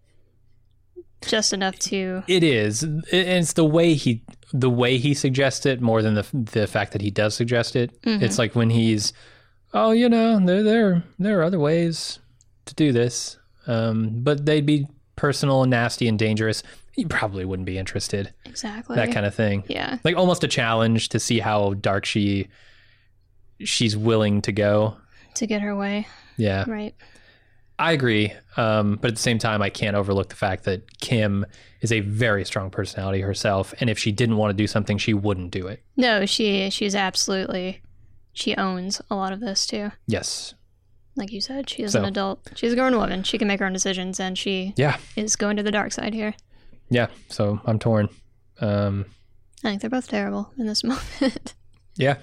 [SPEAKER 2] Just enough to
[SPEAKER 1] It is. It- It's the way he the way he suggests it more than the the fact that he does suggest it. It's like when he's, oh, you know, there there there are other ways to do this, um, but they'd be personal and nasty and dangerous. You probably wouldn't be interested.
[SPEAKER 2] exactly
[SPEAKER 1] That kind of thing.
[SPEAKER 2] Yeah.
[SPEAKER 1] Like almost a challenge to see how dark she she's willing to go.
[SPEAKER 2] To get her way.
[SPEAKER 1] Yeah.
[SPEAKER 2] Right.
[SPEAKER 1] I agree. Um, but at the same time, I can't overlook the fact that Kim is a very strong personality herself. And if she didn't want to do something, she wouldn't do it.
[SPEAKER 2] No, she she's absolutely she owns a lot of this too.
[SPEAKER 1] Yes.
[SPEAKER 2] Like you said, she is
[SPEAKER 1] So-
[SPEAKER 2] an adult. She's a grown woman. She can make her own decisions and she
[SPEAKER 1] Yeah.
[SPEAKER 2] is going to the dark side here.
[SPEAKER 1] Yeah. So I'm torn. Um,
[SPEAKER 2] I think they're both terrible in this moment.
[SPEAKER 1] yeah.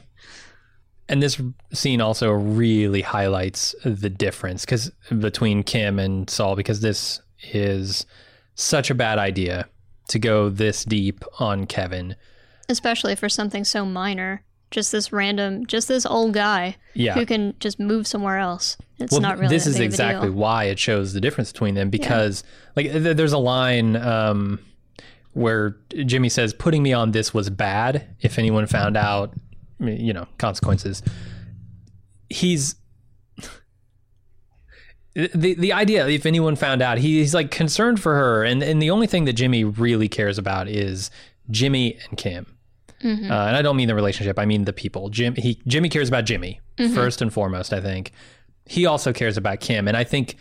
[SPEAKER 1] And this scene also really highlights the difference because between Kim and Saul, because this is such a bad idea to go this deep on Kevin.
[SPEAKER 2] Especially for something so minor. Just this random, just this old guy
[SPEAKER 1] Yeah.
[SPEAKER 2] who can just move somewhere else. It's
[SPEAKER 1] well,
[SPEAKER 2] not really
[SPEAKER 1] this is exactly why it shows the difference between them because like th- there's a line um, where Jimmy says putting me on this was bad if anyone found out you know consequences he's the the idea if anyone found out he's like concerned for her and and the only thing that Jimmy really cares about is Jimmy and Kim
[SPEAKER 2] Mm-hmm.
[SPEAKER 1] uh, and I don't mean the relationship. I mean the people. Jim. He Jimmy cares about Jimmy first and foremost. I think he also cares about Kim, and I think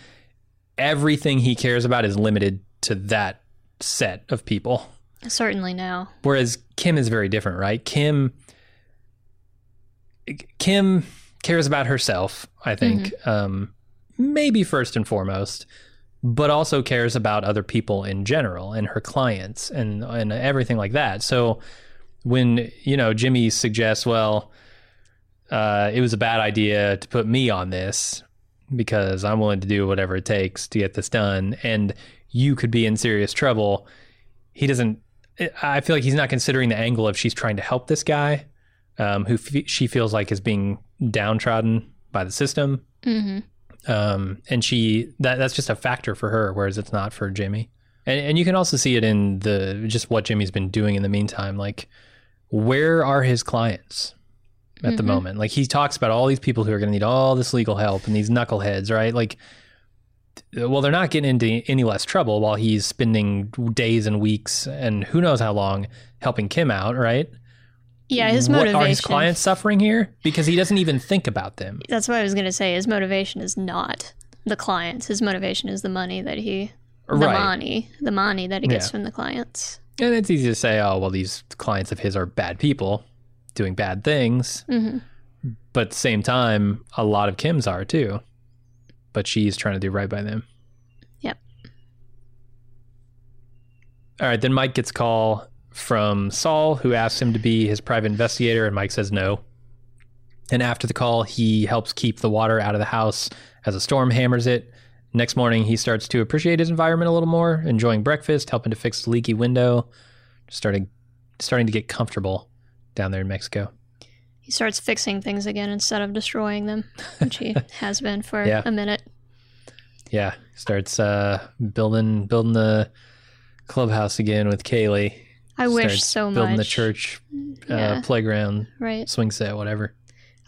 [SPEAKER 1] everything he cares about is limited to that set of people.
[SPEAKER 2] Certainly now.
[SPEAKER 1] Whereas Kim is very different, right? Kim. Kim cares about herself. I think um, maybe first and foremost, but also cares about other people in general and her clients and and everything like that. So when you know Jimmy suggests, well, uh, it was a bad idea to put me on this because I'm willing to do whatever it takes to get this done, and you could be in serious trouble. He doesn't. I feel like he's not considering the angle of she's trying to help this guy, um, who f- she feels like is being downtrodden by the system,
[SPEAKER 2] hmm
[SPEAKER 1] um, and she that that's just a factor for her, whereas it's not for Jimmy. And and you can also see it in the just what Jimmy's been doing in the meantime. Like, where are his clients at the
[SPEAKER 2] Mhm.
[SPEAKER 1] moment? Like he talks about all these people who are going to need all this legal help and these knuckleheads, right? Like, well, they're not getting into any less trouble while he's spending days and weeks and who knows how long helping Kim out, right?
[SPEAKER 2] Yeah, his
[SPEAKER 1] what
[SPEAKER 2] motivation.
[SPEAKER 1] are his clients suffering here? Because he doesn't even think about them.
[SPEAKER 2] That's what I was going to say. His motivation is not the clients. His motivation is the money that he, the
[SPEAKER 1] Right.
[SPEAKER 2] money, the money that he gets
[SPEAKER 1] Yeah.
[SPEAKER 2] from the clients.
[SPEAKER 1] And it's easy to say, oh, well, these clients of his are bad people doing bad things.
[SPEAKER 2] hmm
[SPEAKER 1] But at the same time, a lot of Kim's are too. But she's trying to do right by them.
[SPEAKER 2] Yep.
[SPEAKER 1] All right. Then Mike gets a call from Saul, who asks him to be his private investigator, and Mike says no. And after the call, he helps keep the water out of the house as a storm hammers it. Next morning, he starts to appreciate his environment a little more, enjoying breakfast, helping to fix the leaky window, starting starting to get comfortable down there in Mexico.
[SPEAKER 2] He starts fixing things again instead of destroying them, which he has been for
[SPEAKER 1] Yeah.
[SPEAKER 2] a minute.
[SPEAKER 1] Yeah, starts uh, building building the clubhouse again with Kaylee.
[SPEAKER 2] I wish so much.
[SPEAKER 1] building the church uh,
[SPEAKER 2] Yeah.
[SPEAKER 1] playground,
[SPEAKER 2] Right.
[SPEAKER 1] swing set, whatever.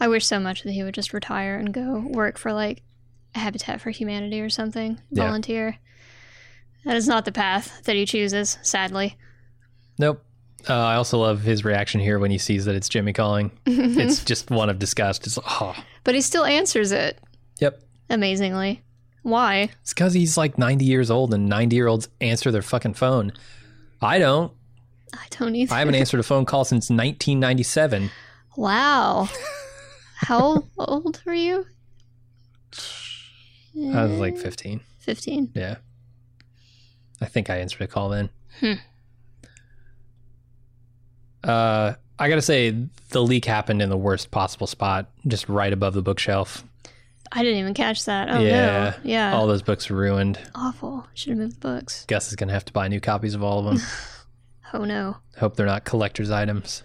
[SPEAKER 2] I wish so much that he would just retire and go work for like Habitat for Humanity or something.
[SPEAKER 1] Yeah.
[SPEAKER 2] Volunteer. That is not the path that he chooses, sadly.
[SPEAKER 1] Nope. Uh, I also love his reaction here when he sees that it's Jimmy calling. it's just one of disgust. It's oh,
[SPEAKER 2] But he still answers it
[SPEAKER 1] yep.
[SPEAKER 2] amazingly. Why?
[SPEAKER 1] It's because he's like 90 years old and 90 year olds answer their fucking phone. I don't.
[SPEAKER 2] I don't either.
[SPEAKER 1] I haven't answered a phone call since 1997.
[SPEAKER 2] Wow. How old were you?
[SPEAKER 1] I was like 15.
[SPEAKER 2] 15.
[SPEAKER 1] Yeah. I think I answered a call then.
[SPEAKER 2] Hmm.
[SPEAKER 1] Uh, I gotta say, the leak happened in the worst possible spot, just right above the bookshelf.
[SPEAKER 2] I didn't even catch that. Oh,
[SPEAKER 1] yeah,
[SPEAKER 2] no. Yeah.
[SPEAKER 1] All those books are ruined.
[SPEAKER 2] Awful. Should have moved the books.
[SPEAKER 1] Gus is gonna have to buy new copies of all of them.
[SPEAKER 2] Oh, no.
[SPEAKER 1] Hope they're not collector's items.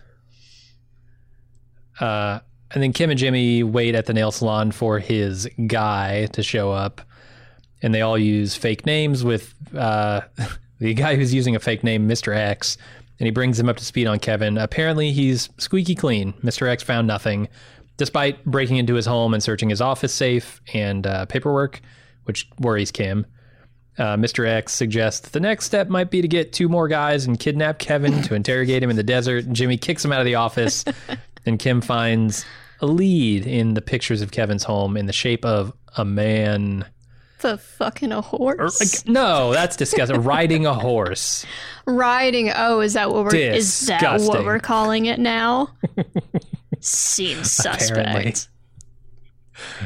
[SPEAKER 1] Uh, and then Kim and Jimmy wait at the nail salon for his guy to show up, and they all use fake names with uh, the guy who's using a fake name, Mr. X, and he brings him up to speed on Kevin. Apparently, he's squeaky clean. Mr. X found nothing, despite breaking into his home and searching his office safe and uh, paperwork, which worries Kim. Uh, Mr. X suggests the next step might be to get two more guys and kidnap Kevin to interrogate him in the desert. Jimmy kicks him out of the office, and Kim finds a lead in the pictures of Kevin's home in the shape of a man.
[SPEAKER 2] The fucking a
[SPEAKER 1] Or,
[SPEAKER 2] horse.
[SPEAKER 1] like, no, that's disgusting. Riding a horse.
[SPEAKER 2] Riding. Oh, is that what we're is that what we're calling it now? Seems suspect.
[SPEAKER 1] Apparently.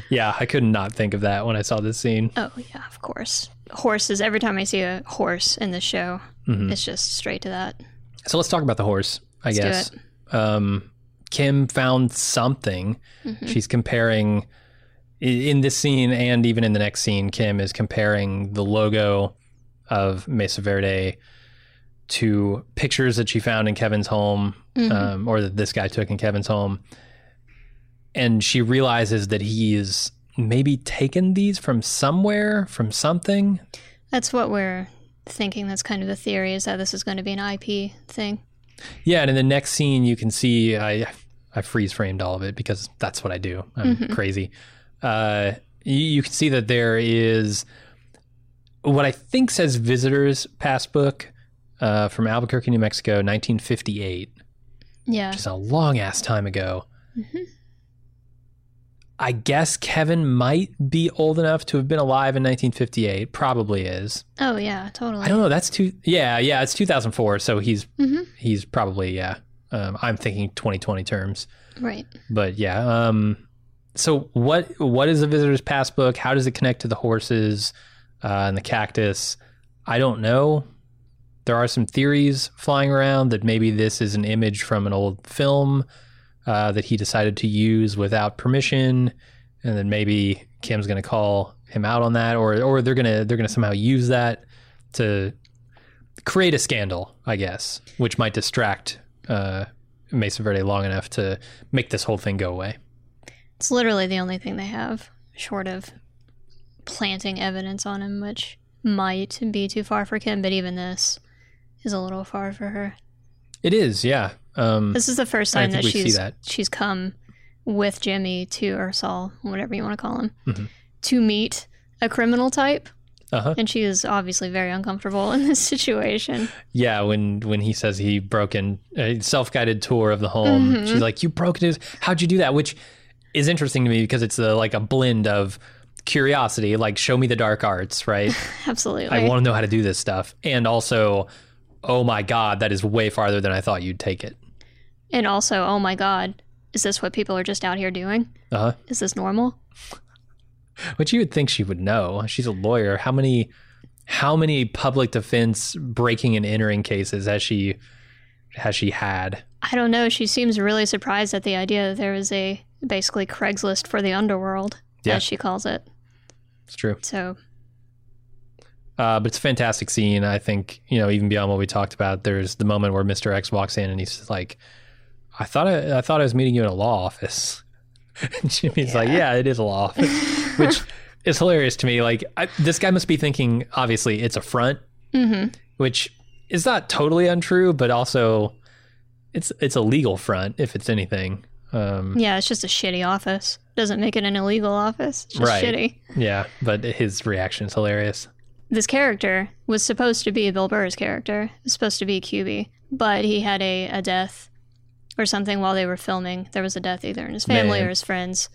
[SPEAKER 1] Yeah, I could not think of that when I saw this scene.
[SPEAKER 2] Oh yeah, of course. Horses. Every time I see a horse in the show,
[SPEAKER 1] Mm-hmm.
[SPEAKER 2] it's just straight to that.
[SPEAKER 1] So let's talk about the horse, I
[SPEAKER 2] Let's
[SPEAKER 1] guess. Um, Kim found something.
[SPEAKER 2] Mm-hmm.
[SPEAKER 1] She's comparing in this scene and even in the next scene. Kim is comparing the logo of Mesa Verde to pictures that she found in Kevin's home, um, or that this guy took in Kevin's home. And she realizes that he's maybe taken these from somewhere, from something.
[SPEAKER 2] That's what we're thinking. That's kind of the theory is that this is going to be an IP thing.
[SPEAKER 1] Yeah, and in the next scene, you can see I I freeze framed all of it because that's what I do. I'm crazy. Uh, you, you can see that there is what I think says visitors passbook uh, from Albuquerque, New Mexico, 1958,
[SPEAKER 2] Yeah.
[SPEAKER 1] which is a long ass time ago. I guess Kevin might be old enough to have been alive in 1958. Probably is.
[SPEAKER 2] Oh yeah, totally.
[SPEAKER 1] I don't know. That's two. Yeah, yeah. It's 2004. So he's
[SPEAKER 2] Mhm.
[SPEAKER 1] he's probably yeah. Um, I'm thinking 2020 terms,
[SPEAKER 2] Right.
[SPEAKER 1] but yeah. Um, so what what is the visitor's passbook? How does it connect to the horses uh, and the cactus? I don't know. There are some theories flying around that maybe this is an image from an old film uh, that he decided to use without permission, and then maybe Kim's going to call him out on that, or or they're gonna they're gonna somehow use that to create a scandal, I guess, which might distract uh, Mesa Verde long enough to make this whole thing go away.
[SPEAKER 2] It's literally the only thing they have, short of planting evidence on him, which might be too far for Kim, but even this is a little far for her.
[SPEAKER 1] It is, yeah. Um,
[SPEAKER 2] This is the first time that she's
[SPEAKER 1] that.
[SPEAKER 2] she's come with Jimmy to or Saul, whatever you want to call him,
[SPEAKER 1] Mhm.
[SPEAKER 2] to meet a criminal type,
[SPEAKER 1] uh-huh.
[SPEAKER 2] and she is obviously very uncomfortable in this situation.
[SPEAKER 1] Yeah, when when he says he broke in a self-guided tour of the home,
[SPEAKER 2] Mhm.
[SPEAKER 1] she's like, "You broke his. How'd you do that?" Which is interesting to me because it's a, like a blend of curiosity, like show me the dark arts, right?
[SPEAKER 2] Absolutely.
[SPEAKER 1] I want to know how to do this stuff, and also, oh my god, that is way farther than I thought you'd take it.
[SPEAKER 2] and also, oh my God, is this what people are just out here doing?
[SPEAKER 1] Uh huh.
[SPEAKER 2] Is this normal?
[SPEAKER 1] Which you would think she would know. She's a lawyer. How many how many public defense breaking and entering cases has she has she had?
[SPEAKER 2] I don't know. She seems really surprised at the idea that there is a basically Craigslist for the underworld,
[SPEAKER 1] Yeah.
[SPEAKER 2] as she calls it.
[SPEAKER 1] It's true.
[SPEAKER 2] So,
[SPEAKER 1] Uh, but it's a fantastic scene. I think, you know, even beyond what we talked about, there's the moment where Mr. X walks in and he's like, I thought I, I thought I was meeting you in a law office. And Jimmy's like, yeah, it is a law office, which is hilarious to me. Like, I, this guy must be thinking, obviously, it's a front,
[SPEAKER 2] hmm
[SPEAKER 1] which is not totally untrue, but also it's it's a legal front if it's anything. Um,
[SPEAKER 2] yeah, it's just a shitty office. Doesn't make it an illegal office. It's just
[SPEAKER 1] Right.
[SPEAKER 2] shitty.
[SPEAKER 1] yeah, but his reaction is hilarious.
[SPEAKER 2] This character was supposed to be Bill Burr's character. It was supposed to be Kuby, but he had a, a death or something while they were filming. There was a death either in his family
[SPEAKER 1] Man.
[SPEAKER 2] or his friends,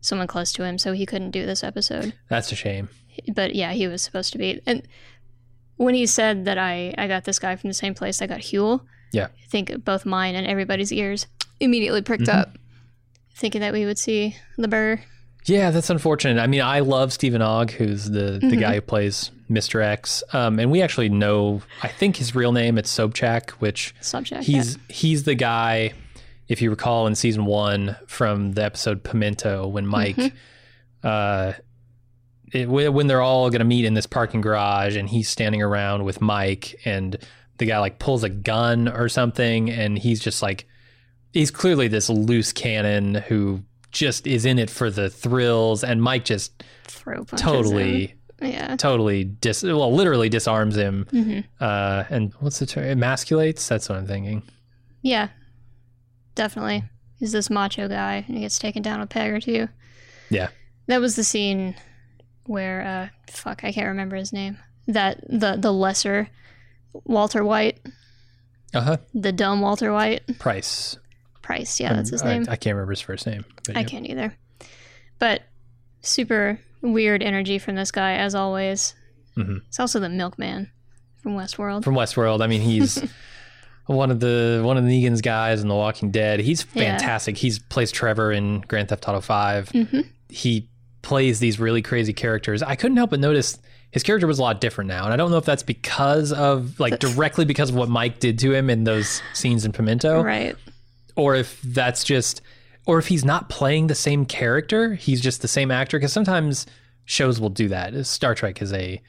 [SPEAKER 2] someone close to him, so he couldn't do this episode.
[SPEAKER 1] That's a shame.
[SPEAKER 2] but yeah, he was supposed to be. And when he said that I, I got this guy from the same place I got Huell,
[SPEAKER 1] Yeah.
[SPEAKER 2] I think both mine and everybody's ears immediately pricked
[SPEAKER 1] Mhm.
[SPEAKER 2] up, thinking that we would see the burr.
[SPEAKER 1] Yeah, that's unfortunate. I mean, I love Stephen Ogg, who's the the
[SPEAKER 2] Mhm.
[SPEAKER 1] guy who plays Mr. X, um, and we actually know. I think his real name it's Sobchak, which
[SPEAKER 2] subject.
[SPEAKER 1] he's he's the guy. If you recall in season one from the episode Pimento, when Mike,
[SPEAKER 2] Mhm.
[SPEAKER 1] uh, it, when they're all going to meet in this parking garage, and he's standing around with Mike, and the guy like pulls a gun or something, and he's just like, he's clearly this loose cannon who just is in it for the thrills, and Mike just totally.
[SPEAKER 2] Yeah.
[SPEAKER 1] totally dis, well, literally disarms him,
[SPEAKER 2] hmm
[SPEAKER 1] uh, and what's the term? Emasculates. That's what I'm thinking.
[SPEAKER 2] Yeah. Definitely. He's this macho guy, and he gets taken down a peg or two.
[SPEAKER 1] Yeah.
[SPEAKER 2] That was the scene where, uh, fuck, I can't remember his name. That the the lesser Walter White,
[SPEAKER 1] Uh huh.
[SPEAKER 2] the dumb Walter White.
[SPEAKER 1] Pryce.
[SPEAKER 2] Pryce, yeah, that's his
[SPEAKER 1] I,
[SPEAKER 2] name.
[SPEAKER 1] I can't remember his first name.
[SPEAKER 2] I
[SPEAKER 1] yeah.
[SPEAKER 2] can't either. But super weird energy from this guy, as always.
[SPEAKER 1] Mhm.
[SPEAKER 2] It's also the milkman from Westworld.
[SPEAKER 1] From Westworld. I mean, he's one of the one of Negan's guys in The Walking Dead. He's
[SPEAKER 2] Yeah.
[SPEAKER 1] fantastic. He's plays Trevor in Grand Theft Auto Five.
[SPEAKER 2] hmm
[SPEAKER 1] He plays these really crazy characters. I couldn't help but notice his character was a lot different now, and I don't know if that's because of like directly because of what Mike did to him in those scenes in Pimento,
[SPEAKER 2] Right.
[SPEAKER 1] or if that's just, or if he's not playing the same character, he's just the same actor. Because sometimes shows will do that. Star Trek is a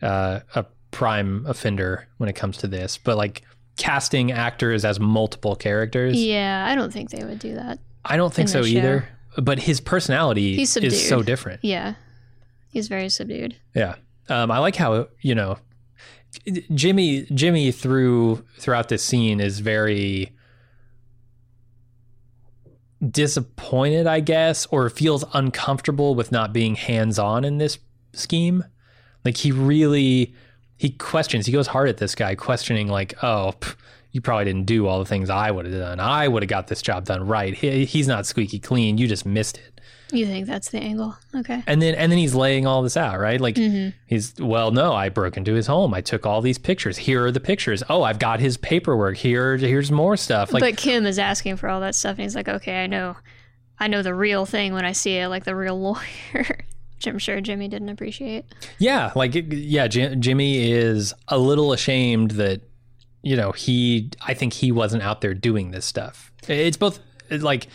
[SPEAKER 1] uh, a prime offender when it comes to this, but like casting actors as multiple characters,
[SPEAKER 2] Yeah, I don't think they would do that.
[SPEAKER 1] I don't think so either. But his personality is so different.
[SPEAKER 2] Yeah. He's very subdued.
[SPEAKER 1] Yeah. Um, I like how you know Jimmy Jimmy through throughout this scene is very disappointed, I guess, or feels uncomfortable with not being hands on in this scheme. Like he really he questions. He goes hard at this guy, questioning like, "Oh, pff, you probably didn't do all the things I would have done. I would have got this job done right. He, he's not squeaky clean. You just missed it."
[SPEAKER 2] You think that's the angle? Okay.
[SPEAKER 1] And then and then he's laying all this out, right? Like
[SPEAKER 2] Mm-hmm.
[SPEAKER 1] he's well, no, I broke into his home. I took all these pictures. Here are the pictures. Oh, I've got his paperwork. Here here's more stuff. Like
[SPEAKER 2] but Kim is asking for all that stuff, and he's like, "Okay, I know, I know the real thing when I see it, like the real lawyer." Which I'm sure Jimmy didn't appreciate.
[SPEAKER 1] yeah, like yeah, Jim, Jimmy is a little ashamed that you know, he I think he wasn't out there doing this stuff. It's both like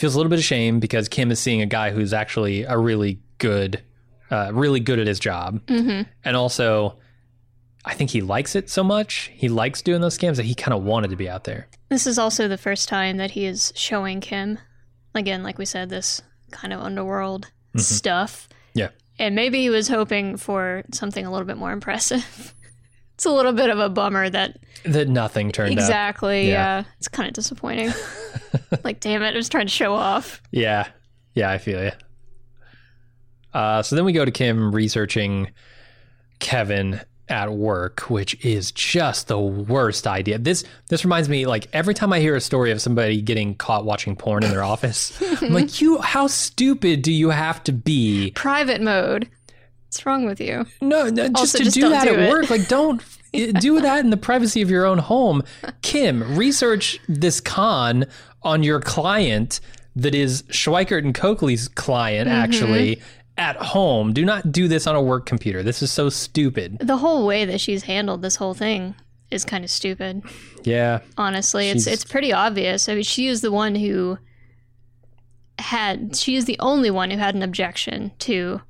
[SPEAKER 1] feels a little bit of shame because Kim is seeing a guy who's actually a really good uh, really good at his job.
[SPEAKER 2] Mm-hmm.
[SPEAKER 1] And also I think he likes it so much. He likes doing those scams that he kind of wanted to be out there.
[SPEAKER 2] This is also the first time that he is showing Kim, again, like we said, this kind of underworld stuff.
[SPEAKER 1] Yeah.
[SPEAKER 2] And maybe he was hoping for something a little bit more impressive. it's a little bit of a bummer that
[SPEAKER 1] That nothing turned out.
[SPEAKER 2] exactly.
[SPEAKER 1] Yeah.
[SPEAKER 2] Yeah. it's kind of disappointing. like, damn it, I was trying to show off.
[SPEAKER 1] Yeah. Yeah, I feel you. Uh, so then we go to Kim researching Kevin at work, which is just the worst idea. This this reminds me like every time I hear a story of somebody getting caught watching porn in their office, I'm like, you how stupid do you have to be?
[SPEAKER 2] Private mode. What's wrong with you?
[SPEAKER 1] No, no just
[SPEAKER 2] Also,
[SPEAKER 1] to
[SPEAKER 2] just
[SPEAKER 1] do that
[SPEAKER 2] do
[SPEAKER 1] at
[SPEAKER 2] it.
[SPEAKER 1] work. Like don't do that in the privacy of your own home. Kim, research this con on your client that is Schweikart and Cokely's client
[SPEAKER 2] Mm-hmm.
[SPEAKER 1] actually at home. Do not do this on a work computer. This is so stupid.
[SPEAKER 2] The whole way that she's handled this whole thing is kind of stupid.
[SPEAKER 1] Yeah.
[SPEAKER 2] honestly it's it's pretty obvious i mean she is the one who had she is the only one who had an objection to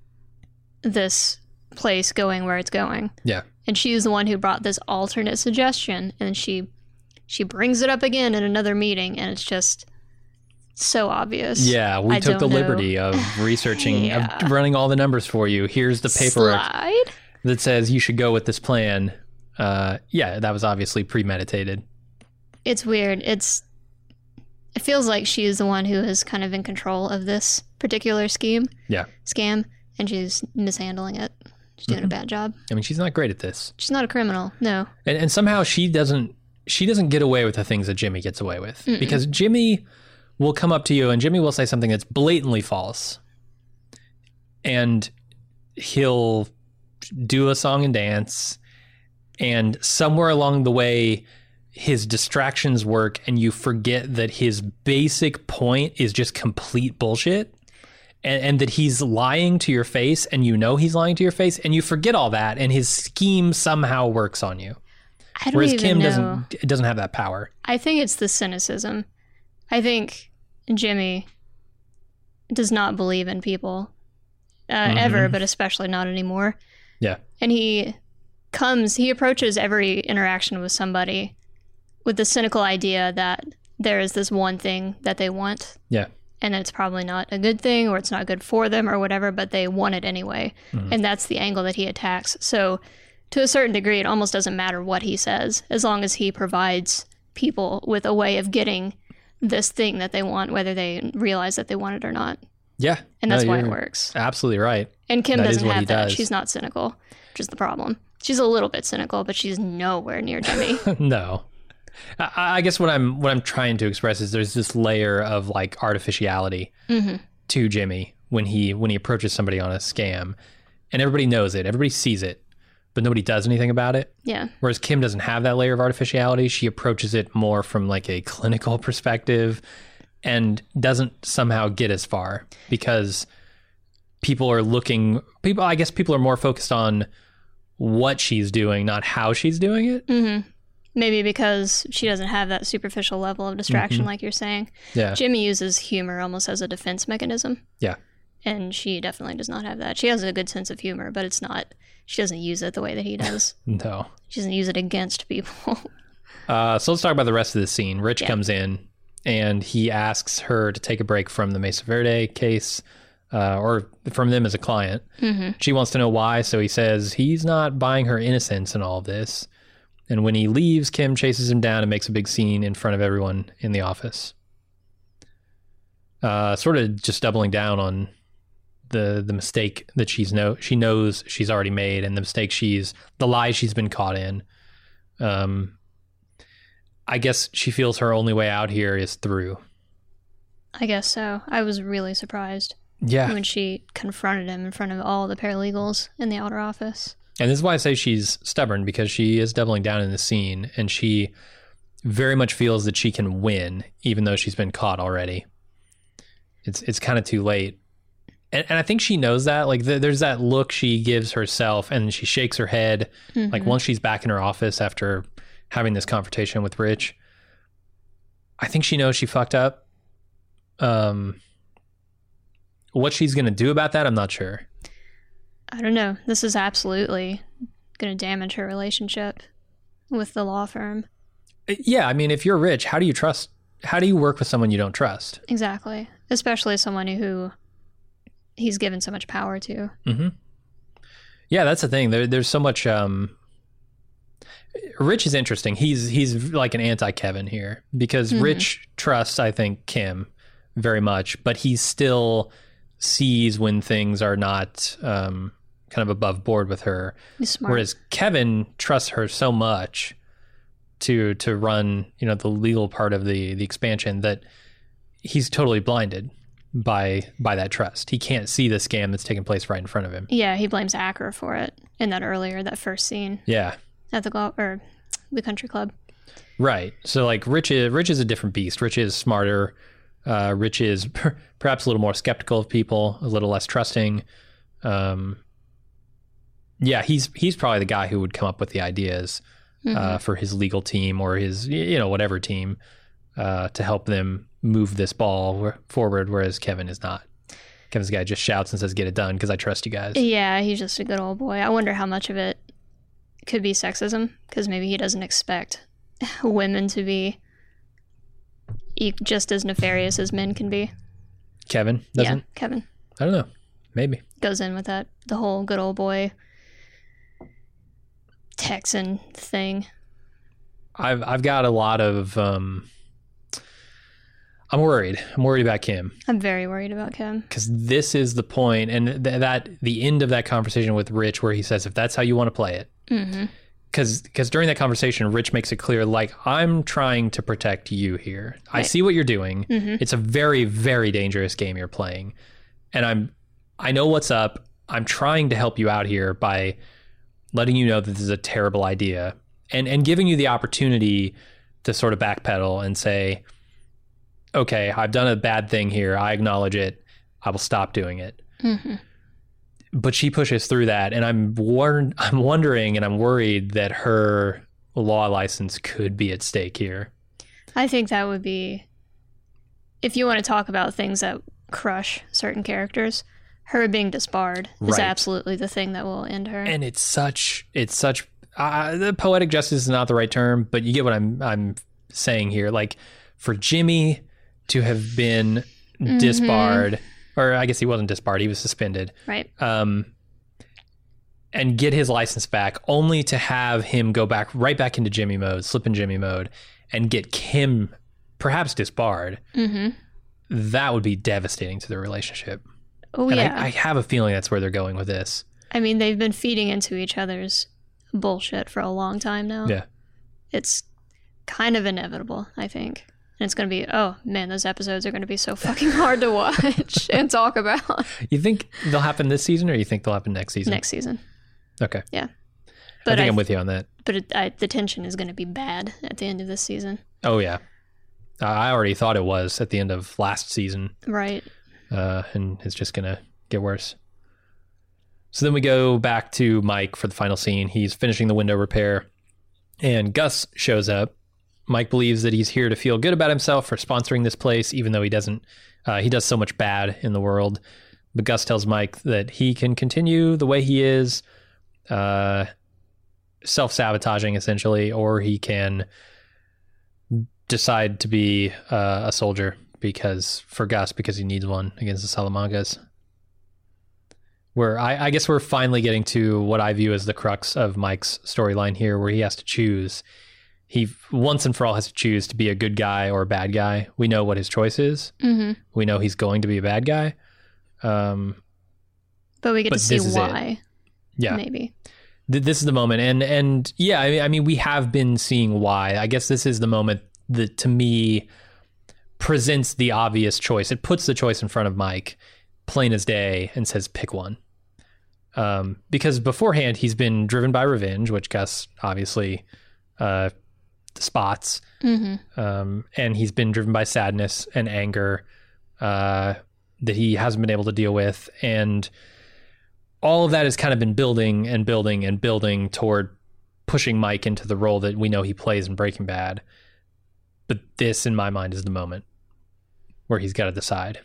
[SPEAKER 2] this place going where it's going
[SPEAKER 1] Yeah.
[SPEAKER 2] and she is the one who brought this alternate suggestion and she she brings it up again in another meeting and it's just so obvious
[SPEAKER 1] Yeah, we
[SPEAKER 2] I
[SPEAKER 1] took the
[SPEAKER 2] know.
[SPEAKER 1] liberty of researching,
[SPEAKER 2] Yeah.
[SPEAKER 1] of running all the numbers for you. Here's the paperwork
[SPEAKER 2] Slide?
[SPEAKER 1] that says you should go with this plan. Uh, yeah, that was obviously premeditated.
[SPEAKER 2] it's weird it's it feels like she is the one who is kind of in control of this particular scheme
[SPEAKER 1] Yeah.
[SPEAKER 2] scam and she's mishandling it. She's doing a bad job.
[SPEAKER 1] I mean, she's not great at this.
[SPEAKER 2] she's not a criminal no.
[SPEAKER 1] And, and somehow she doesn't she doesn't get away with the things that Jimmy gets away with. Because Jimmy will come up to you and Jimmy will say something that's blatantly false, and he'll do a song and dance, and somewhere along the way. His distractions work, and you forget that his basic point is just complete bullshit, and, and that he's lying to your face, and you know he's lying to your face, and you forget all that, and his scheme somehow works on you.
[SPEAKER 2] i don't
[SPEAKER 1] Whereas
[SPEAKER 2] even
[SPEAKER 1] Kim
[SPEAKER 2] know
[SPEAKER 1] doesn't doesn't have that power.
[SPEAKER 2] i think it's the cynicism i think jimmy does not believe in people uh, ever but especially not anymore
[SPEAKER 1] Yeah.
[SPEAKER 2] and he comes he approaches every interaction with somebody with the cynical idea that there is this one thing that they want
[SPEAKER 1] Yeah.
[SPEAKER 2] And it's probably not a good thing or it's not good for them or whatever but they want it anyway
[SPEAKER 1] Mm-hmm.
[SPEAKER 2] and that's the angle that he attacks so to a certain degree it almost doesn't matter what he says as long as he provides people with a way of getting this thing that they want whether they realize that they want it or not
[SPEAKER 1] Yeah.
[SPEAKER 2] and that's
[SPEAKER 1] No,
[SPEAKER 2] why it works
[SPEAKER 1] Absolutely right.
[SPEAKER 2] and Kim
[SPEAKER 1] That
[SPEAKER 2] doesn't have that.
[SPEAKER 1] does.
[SPEAKER 2] She's not cynical, which is the problem. She's a little bit cynical, but she's nowhere near Jimmy.
[SPEAKER 1] no. I, I guess what I'm what I'm trying to express is there's this layer of like artificiality
[SPEAKER 2] hmm
[SPEAKER 1] to Jimmy when he when he approaches somebody on a scam, and everybody knows it, everybody sees it, but nobody does anything about it.
[SPEAKER 2] Yeah.
[SPEAKER 1] Whereas Kim doesn't have that layer of artificiality. She approaches it more from like a clinical perspective and doesn't somehow get as far because people are looking people I guess people are more focused on what she's doing, not how she's doing it.
[SPEAKER 2] hmm Maybe because she doesn't have that superficial level of distraction,
[SPEAKER 1] Mm-hmm.
[SPEAKER 2] like you're saying.
[SPEAKER 1] Yeah.
[SPEAKER 2] Jimmy uses humor almost as a defense mechanism.
[SPEAKER 1] Yeah.
[SPEAKER 2] and she definitely does not have that. She has a good sense of humor, but it's not. She doesn't use it the way that he does.
[SPEAKER 1] No.
[SPEAKER 2] she doesn't use it against people.
[SPEAKER 1] Uh, so let's talk about the rest of the scene. Rich comes in and he asks her to take a break from the Mesa Verde case, uh, or from them as a client. She wants to know why, so he says he's not buying her innocence in all of this. And when he leaves, Kim chases him down and makes a big scene in front of everyone in the office. Uh, sort of just doubling down on the the mistake that she's know she knows she's already made and the mistake she's the lie she's been caught in. Um, I guess she feels her only way out here is through.
[SPEAKER 2] I guess so. I was really surprised
[SPEAKER 1] Yeah.
[SPEAKER 2] when she confronted him in front of all the paralegals in the outer office.
[SPEAKER 1] And this is why I say she's stubborn because she is doubling down in the scene and she very much feels that she can win even though she's been caught already. It's it's kind of too late. And, and I think she knows that. Like th- there's that look she gives herself and she shakes her head like once she's back in her office after having this confrontation with Rich. I think she knows she fucked up. Um what she's going to do about that, I'm not sure.
[SPEAKER 2] I don't know. This is absolutely going to damage her relationship with the law firm.
[SPEAKER 1] Yeah, I mean, if you're rich, how do you trust? How do you work with someone you don't trust?
[SPEAKER 2] Exactly. Especially someone who he's given so much power to.
[SPEAKER 1] Yeah, that's the thing. There, there's so much. Um, Rich is interesting. He's he's like an anti Kevin here because Rich trusts, I think, Kim very much, but he still sees when things are not um, kind of above board with her.
[SPEAKER 2] Smart.
[SPEAKER 1] Whereas Kevin trusts her so much to to run, you know, the legal part of the the expansion that he's totally blinded by by that trust. He can't see the scam that's taking place right in front of him.
[SPEAKER 2] yeah, he blames Acker for it in that earlier, that first scene
[SPEAKER 1] Yeah.
[SPEAKER 2] at the golf or the country club.
[SPEAKER 1] Right. So like Rich is Rich is a different beast. Rich is smarter. Uh, Rich is per- perhaps a little more skeptical of people, a little less trusting. Um, yeah, he's he's probably the guy who would come up with the ideas uh, for his legal team or his you know whatever team uh, to help them move this ball forward. Whereas Kevin is not. Kevin's the guy just shouts and says, "Get it done," because I trust you guys.
[SPEAKER 2] Yeah, he's just a good old boy. I wonder how much of it could be sexism because maybe he doesn't expect women to be e- just as nefarious as men can be.
[SPEAKER 1] Kevin doesn't.
[SPEAKER 2] Yeah, Kevin
[SPEAKER 1] I don't know. Maybe.
[SPEAKER 2] goes in with that the whole good old boy Texan thing.
[SPEAKER 1] I've I've got a lot of. Um, I'm worried. I'm worried about Kim
[SPEAKER 2] I'm very worried about Kim.
[SPEAKER 1] because this is the point, and th- that the end of that conversation with Rich, where he says, "If that's how you want to play it," because because during that conversation, Rich makes it clear, like I'm trying to protect you here. I see what you're doing.
[SPEAKER 2] Mhm.
[SPEAKER 1] It's a very very dangerous game you're playing, and I'm I know what's up. I'm trying to help you out here by letting you know that this is a terrible idea and and giving you the opportunity to sort of backpedal and say, okay, I've done a bad thing here. I acknowledge it. I will stop doing it.
[SPEAKER 2] hmm
[SPEAKER 1] But she pushes through that, and I'm wor- I'm wondering and I'm worried that her law license could be at stake here.
[SPEAKER 2] I think that would be, if you want to talk about things that crush certain characters, her being disbarred is
[SPEAKER 1] Right.
[SPEAKER 2] absolutely the thing that will end her.
[SPEAKER 1] And it's such it's such uh, the poetic justice is not the right term, but you get what I'm I'm saying here. Like for Jimmy to have been disbarred, or I guess he wasn't disbarred; he was suspended.
[SPEAKER 2] right.
[SPEAKER 1] um, and get his license back, only to have him go back right back into Jimmy mode, slip in Jimmy mode, and get Kim perhaps disbarred.
[SPEAKER 2] hmm
[SPEAKER 1] That would be devastating to their relationship.
[SPEAKER 2] Oh,
[SPEAKER 1] and
[SPEAKER 2] yeah.
[SPEAKER 1] I, I have a feeling that's where they're going with this.
[SPEAKER 2] I mean, they've been feeding into each other's bullshit for a long time now.
[SPEAKER 1] Yeah.
[SPEAKER 2] It's kind of inevitable, I think. And it's going to be, oh man, those episodes are going to be so fucking hard to watch and talk about
[SPEAKER 1] You think they'll happen this season, or you think they'll happen next season?
[SPEAKER 2] next season.
[SPEAKER 1] Okay.
[SPEAKER 2] Yeah.
[SPEAKER 1] I
[SPEAKER 2] But
[SPEAKER 1] think
[SPEAKER 2] I,
[SPEAKER 1] I, am with you on that.
[SPEAKER 2] but it, I, the tension is going to be bad at the end of this season.
[SPEAKER 1] Oh yeah, I already thought it was at the end of last season.
[SPEAKER 2] Right.
[SPEAKER 1] Uh, and it's just gonna get worse. So then we go back to Mike for the final scene. He's finishing the window repair, and Gus shows up. Mike believes that he's here to feel good about himself for sponsoring this place, even though he doesn't. Uh, he does so much bad in the world, But Gus tells Mike that he can continue the way he is, uh, self sabotaging essentially, or he can decide to be uh, a soldier because for Gus because he needs one against the Salamancas. Where I, I guess we're finally getting to what I view as the crux of Mike's storyline here, where he has to choose. He once and for all has to choose to be a good guy or a bad guy. We know what his choice is.
[SPEAKER 2] hmm
[SPEAKER 1] We know he's going to be a bad guy. Um,
[SPEAKER 2] But we get
[SPEAKER 1] But
[SPEAKER 2] to see why.
[SPEAKER 1] yeah,
[SPEAKER 2] Maybe.
[SPEAKER 1] Th- this is the moment and and yeah I mean, I mean we have been seeing why i guess this is the moment that to me presents the obvious choice. It puts the choice in front of mike plain as day and says pick one. Um, because beforehand he's been driven by revenge which gus obviously uh, spots.
[SPEAKER 2] Hmm
[SPEAKER 1] um, and he's been driven by sadness and anger uh, that he hasn't been able to deal with, and all of that has kind of been building and building and building toward pushing Mike into the role that we know he plays in Breaking Bad. But this, in my mind, is the moment where he's got to decide.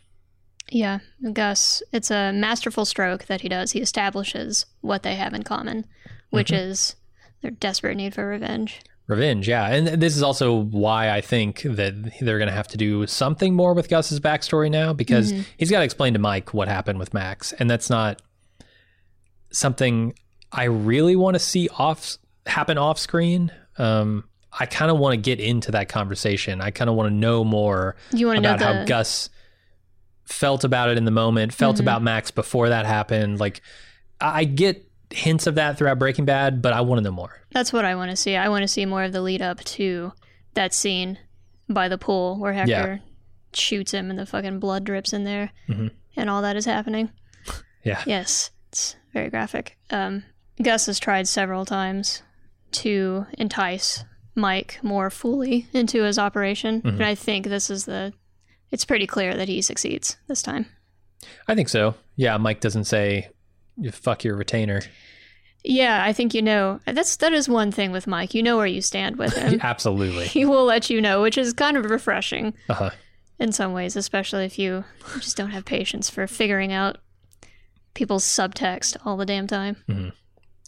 [SPEAKER 2] Yeah, Gus, it's a masterful stroke that he does. He establishes what they have in common, which
[SPEAKER 1] Mm-hmm.
[SPEAKER 2] is their desperate need for revenge.
[SPEAKER 1] Revenge, yeah. And this is also why I think that they're going to have to do something more with Gus's backstory now because he's got to explain to Mike what happened with Max. And that's not something I really want to see off happen off screen. Um, I kind of want to get into that conversation. I kind of want to know more
[SPEAKER 2] You to know
[SPEAKER 1] about how Gus felt about it in the moment, felt
[SPEAKER 2] Mhm.
[SPEAKER 1] about Max before that happened. Like, I get hints of that throughout Breaking Bad, but I want to know more.
[SPEAKER 2] That's what I want to see. I want to see more of the lead up to that scene by the pool where Hector
[SPEAKER 1] Yeah.
[SPEAKER 2] shoots him and the fucking blood drips in there
[SPEAKER 1] Mhm.
[SPEAKER 2] and all that is happening.
[SPEAKER 1] Yeah.
[SPEAKER 2] Yes, it's very graphic. Um, Gus has tried several times to entice Mike more fully into his operation,
[SPEAKER 1] Mhm.
[SPEAKER 2] and I think this is the. It's pretty clear that he succeeds this time.
[SPEAKER 1] I think so. Yeah, Mike doesn't say fuck your retainer.
[SPEAKER 2] Yeah, I think you know. That's that is one thing with Mike. You know where you stand with him.
[SPEAKER 1] Absolutely.
[SPEAKER 2] he will let you know, which is kind of refreshing
[SPEAKER 1] Uh-huh.
[SPEAKER 2] in some ways, especially if you just don't have patience for figuring out people's subtext all the damn time.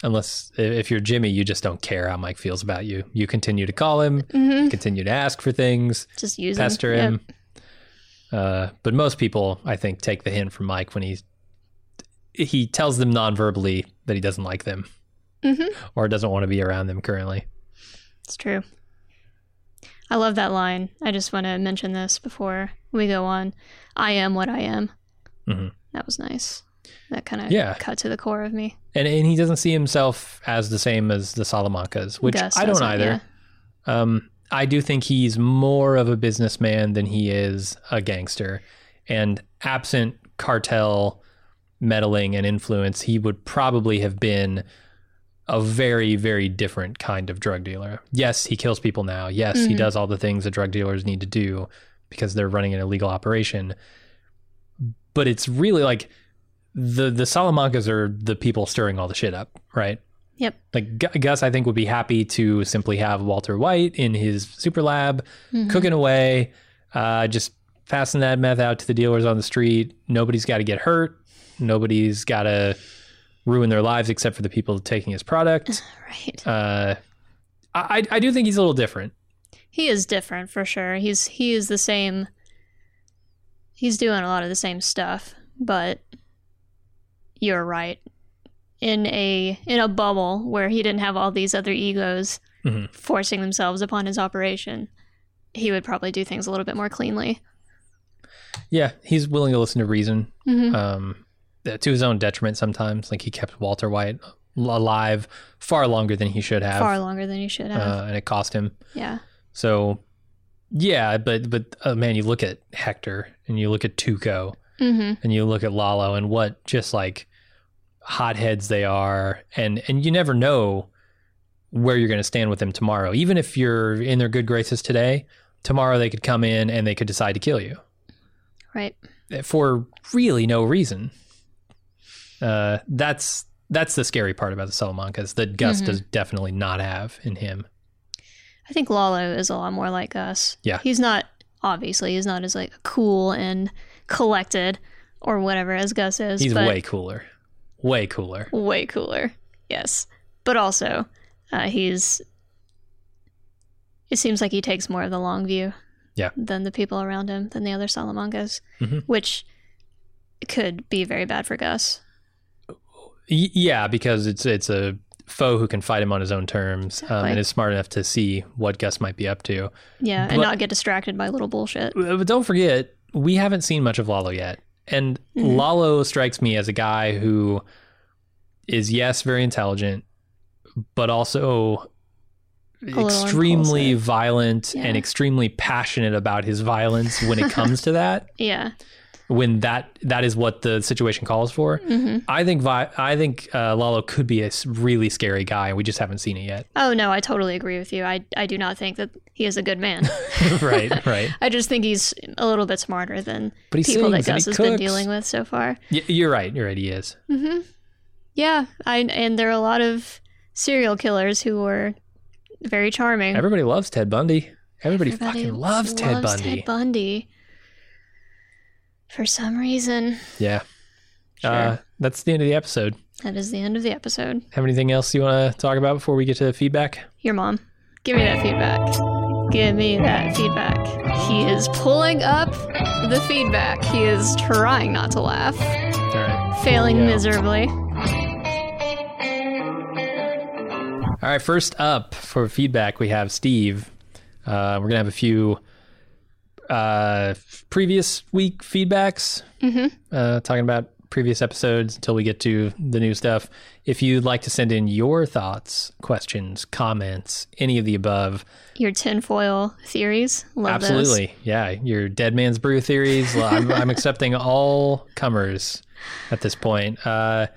[SPEAKER 1] Unless if you're Jimmy, you just don't care how Mike feels about you. You continue to call him,
[SPEAKER 2] hmm
[SPEAKER 1] continue to ask for things,
[SPEAKER 2] Just use
[SPEAKER 1] pester
[SPEAKER 2] Yep.
[SPEAKER 1] him. Uh, but most people, I think, take the hint from Mike when he he tells them non-verbally that he doesn't like them
[SPEAKER 2] Mhm.
[SPEAKER 1] or doesn't want to be around them currently.
[SPEAKER 2] It's true. I love that line. I just want to mention this before we go on. I am what I am.
[SPEAKER 1] Mhm.
[SPEAKER 2] That was nice. That kind of
[SPEAKER 1] Yeah.
[SPEAKER 2] cut to the core of me.
[SPEAKER 1] And and he doesn't see himself as the same as the Salamancas, which
[SPEAKER 2] Gus
[SPEAKER 1] I don't either.
[SPEAKER 2] yeah.
[SPEAKER 1] Um, I do think he's more of a businessman than he is a gangster. And absent cartel meddling and influence, he would probably have been a very, very different kind of drug dealer. Yes, he kills people now. Yes, he
[SPEAKER 2] Mhm.
[SPEAKER 1] does all the things that drug dealers need to do because they're running an illegal operation. But it's really like the the Salamancas are the people stirring all the shit up, right?
[SPEAKER 2] Yep.
[SPEAKER 1] Like Gu- Gus, I think would be happy to simply have Walter White in his super lab,
[SPEAKER 2] Mhm.
[SPEAKER 1] cooking away, uh, just passing that meth out to the dealers on the street. Nobody's got to get hurt. Nobody's got to ruin their lives except for the people taking his product.
[SPEAKER 2] Right.
[SPEAKER 1] Uh, I I do think he's a little different.
[SPEAKER 2] He is different for sure. He's he is the same. He's doing a lot of the same stuff, but you're right. In a in a bubble where he didn't have all these other egos
[SPEAKER 1] Mhm.
[SPEAKER 2] forcing themselves upon his operation, he would probably do things a little bit more cleanly.
[SPEAKER 1] Yeah, he's willing to listen to reason.
[SPEAKER 2] hmm
[SPEAKER 1] um, to his own detriment sometimes. Like he kept Walter White alive far longer than he should have,
[SPEAKER 2] Far longer than he should have.
[SPEAKER 1] uh, and it cost him.
[SPEAKER 2] yeah.
[SPEAKER 1] So, yeah, but but uh, man, you look at Hector and you look at Tuco
[SPEAKER 2] hmm
[SPEAKER 1] and you look at Lalo and what just like hotheads they are, and and you never know where you're going to stand with them tomorrow. Even if you're in their good graces today, tomorrow they could come in and they could decide to kill you
[SPEAKER 2] Right.
[SPEAKER 1] for really no reason. Uh, that's that's the scary part about the Salamancas that Gus
[SPEAKER 2] Mhm.
[SPEAKER 1] does definitely not have in him.
[SPEAKER 2] I think Lalo is a lot more like us.
[SPEAKER 1] Yeah.
[SPEAKER 2] He's not obviously he's not as like cool and collected, or whatever as Gus is.
[SPEAKER 1] He's
[SPEAKER 2] but
[SPEAKER 1] way cooler. Way cooler.
[SPEAKER 2] way cooler. Yes, but also uh, he's. It seems like he takes more of the long view.
[SPEAKER 1] Yeah.
[SPEAKER 2] Than the people around him, than the other Salamancas,
[SPEAKER 1] Mhm.
[SPEAKER 2] which could be very bad for Gus.
[SPEAKER 1] Yeah, because it's it's a foe who can fight him on his own terms um, and is smart enough to see what Gus might be up to.
[SPEAKER 2] Yeah, and not get distracted by little bullshit.
[SPEAKER 1] Uh, But don't forget, we haven't seen much of Lalo yet. And
[SPEAKER 2] Mhm.
[SPEAKER 1] Lalo strikes me as a guy who is, yes, very intelligent, but also extremely violent
[SPEAKER 2] Yeah.
[SPEAKER 1] and extremely passionate about his violence when it comes to that.
[SPEAKER 2] Yeah.
[SPEAKER 1] When that that is what the situation calls for.
[SPEAKER 2] hmm
[SPEAKER 1] I think Vi- I think uh, Lalo could be a really scary guy. And we just haven't seen it yet.
[SPEAKER 2] Oh no, I totally agree with you. I I do not think that he is a good man.
[SPEAKER 1] right, right.
[SPEAKER 2] I just think he's a little bit smarter than people that
[SPEAKER 1] sings and
[SPEAKER 2] Gus has been dealing with so far.
[SPEAKER 1] Y- you're right. You're right. He is.
[SPEAKER 2] hmm Yeah, I and there are a lot of serial killers who were very charming.
[SPEAKER 1] Everybody loves Ted Bundy. Everybody,
[SPEAKER 2] Everybody
[SPEAKER 1] fucking loves, Ted Bundy.
[SPEAKER 2] Ted Bundy. For some reason,
[SPEAKER 1] Yeah.
[SPEAKER 2] Sure.
[SPEAKER 1] Uh, that's the end of the episode.
[SPEAKER 2] that is the end of the episode.
[SPEAKER 1] Have anything else you want to talk about before we get to feedback?
[SPEAKER 2] Your mom, give me that feedback. Give me that feedback. He is pulling up the feedback. He is trying not to laugh,
[SPEAKER 1] All right.
[SPEAKER 2] failing
[SPEAKER 1] Yeah.
[SPEAKER 2] miserably.
[SPEAKER 1] All right. First up for feedback, we have Steve. Uh, we're gonna have a few uh, previous week feedbacks,
[SPEAKER 2] hmm
[SPEAKER 1] uh, talking about previous episodes until we get to the new stuff. If you'd like to send in your thoughts, questions, comments, any of the above,
[SPEAKER 2] Your tinfoil theories, love those.
[SPEAKER 1] Absolutely. Yeah. Your dead man's brew theories. I'm, I'm accepting all comers at this point. Uh,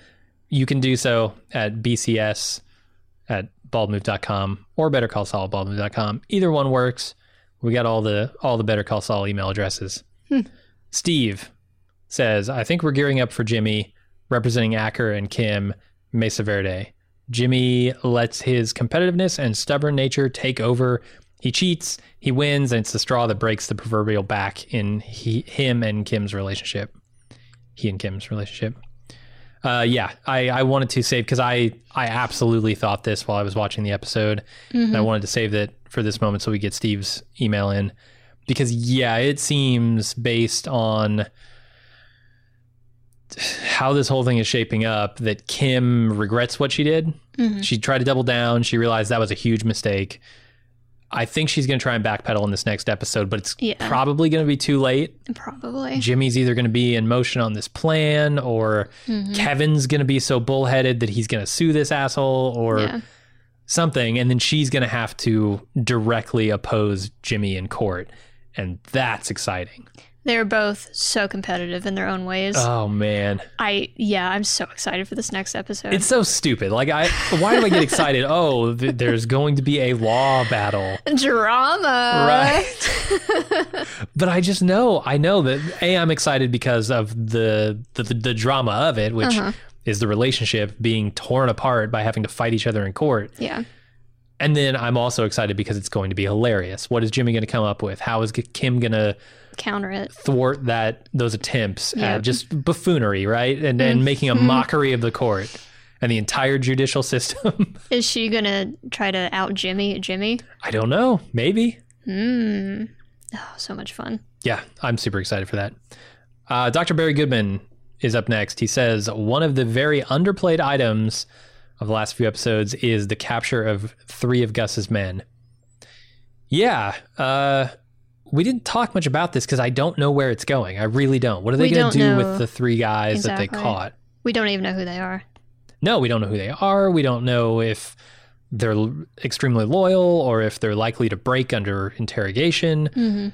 [SPEAKER 1] you can do so at BCS at baldmove.com or Better Call Saul baldmove.com. Either one works. We got all the all the Better Call Saul email addresses.
[SPEAKER 2] Hmm.
[SPEAKER 1] Steve says, I think we're gearing up for Jimmy representing Acker and Kim Mesa Verde. Jimmy lets his competitiveness and stubborn nature take over. He cheats, he wins, and it's the straw that breaks the proverbial back in he, him and Kim's relationship. He and Kim's relationship. Uh, yeah, I, I wanted to save because I, I absolutely thought this while I was watching the episode. And I wanted to save that for this moment so we get Steve's email in. Because, yeah, it seems based on how this whole thing is shaping up that Kim regrets what she did.
[SPEAKER 2] Mhm.
[SPEAKER 1] She tried to double down. She realized that was a huge mistake. I think she's going to try and backpedal in this next episode, but it's
[SPEAKER 2] Yeah.
[SPEAKER 1] probably going to be too late.
[SPEAKER 2] Probably.
[SPEAKER 1] Jimmy's either going to be in motion on this plan or
[SPEAKER 2] Mhm.
[SPEAKER 1] Kevin's going to be so bullheaded that he's going to sue this asshole or
[SPEAKER 2] Yeah.
[SPEAKER 1] something. And then she's going to have to directly oppose Jimmy in court. And that's exciting.
[SPEAKER 2] They're both so competitive in their own ways.
[SPEAKER 1] Oh, man.
[SPEAKER 2] I yeah, I'm so excited for this next episode.
[SPEAKER 1] It's so stupid. Like, I, why do I get excited? Oh, th- there's going to be a law battle.
[SPEAKER 2] drama.
[SPEAKER 1] Right. but I just know, I know that a I'm excited because of the the, the drama of it, which
[SPEAKER 2] Uh-huh.
[SPEAKER 1] is the relationship being torn apart by having to fight each other in court.
[SPEAKER 2] yeah.
[SPEAKER 1] And then I'm also excited because it's going to be hilarious. What is Jimmy going to come up with? How is Kim going to
[SPEAKER 2] Counter it.
[SPEAKER 1] thwart that those attempts
[SPEAKER 2] Yep.
[SPEAKER 1] at just buffoonery, right? And then making a mockery of the court and the entire judicial system.
[SPEAKER 2] Is she gonna try to out Jimmy? Jimmy?
[SPEAKER 1] I don't know. Maybe.
[SPEAKER 2] Hmm. Oh, so much fun.
[SPEAKER 1] Yeah, I'm super excited for that. Uh, Dr. Barry Goodman is up next. He says one of the very underplayed items of the last few episodes is the capture of three of Gus's men. Yeah, uh, we didn't talk much about this because I don't know where it's going. I really don't. What are they going to
[SPEAKER 2] know
[SPEAKER 1] with the three guys that they caught?
[SPEAKER 2] We don't even know who they are.
[SPEAKER 1] No, we don't know who they are. We don't know if they're extremely loyal or if they're likely to break under interrogation.
[SPEAKER 2] hmm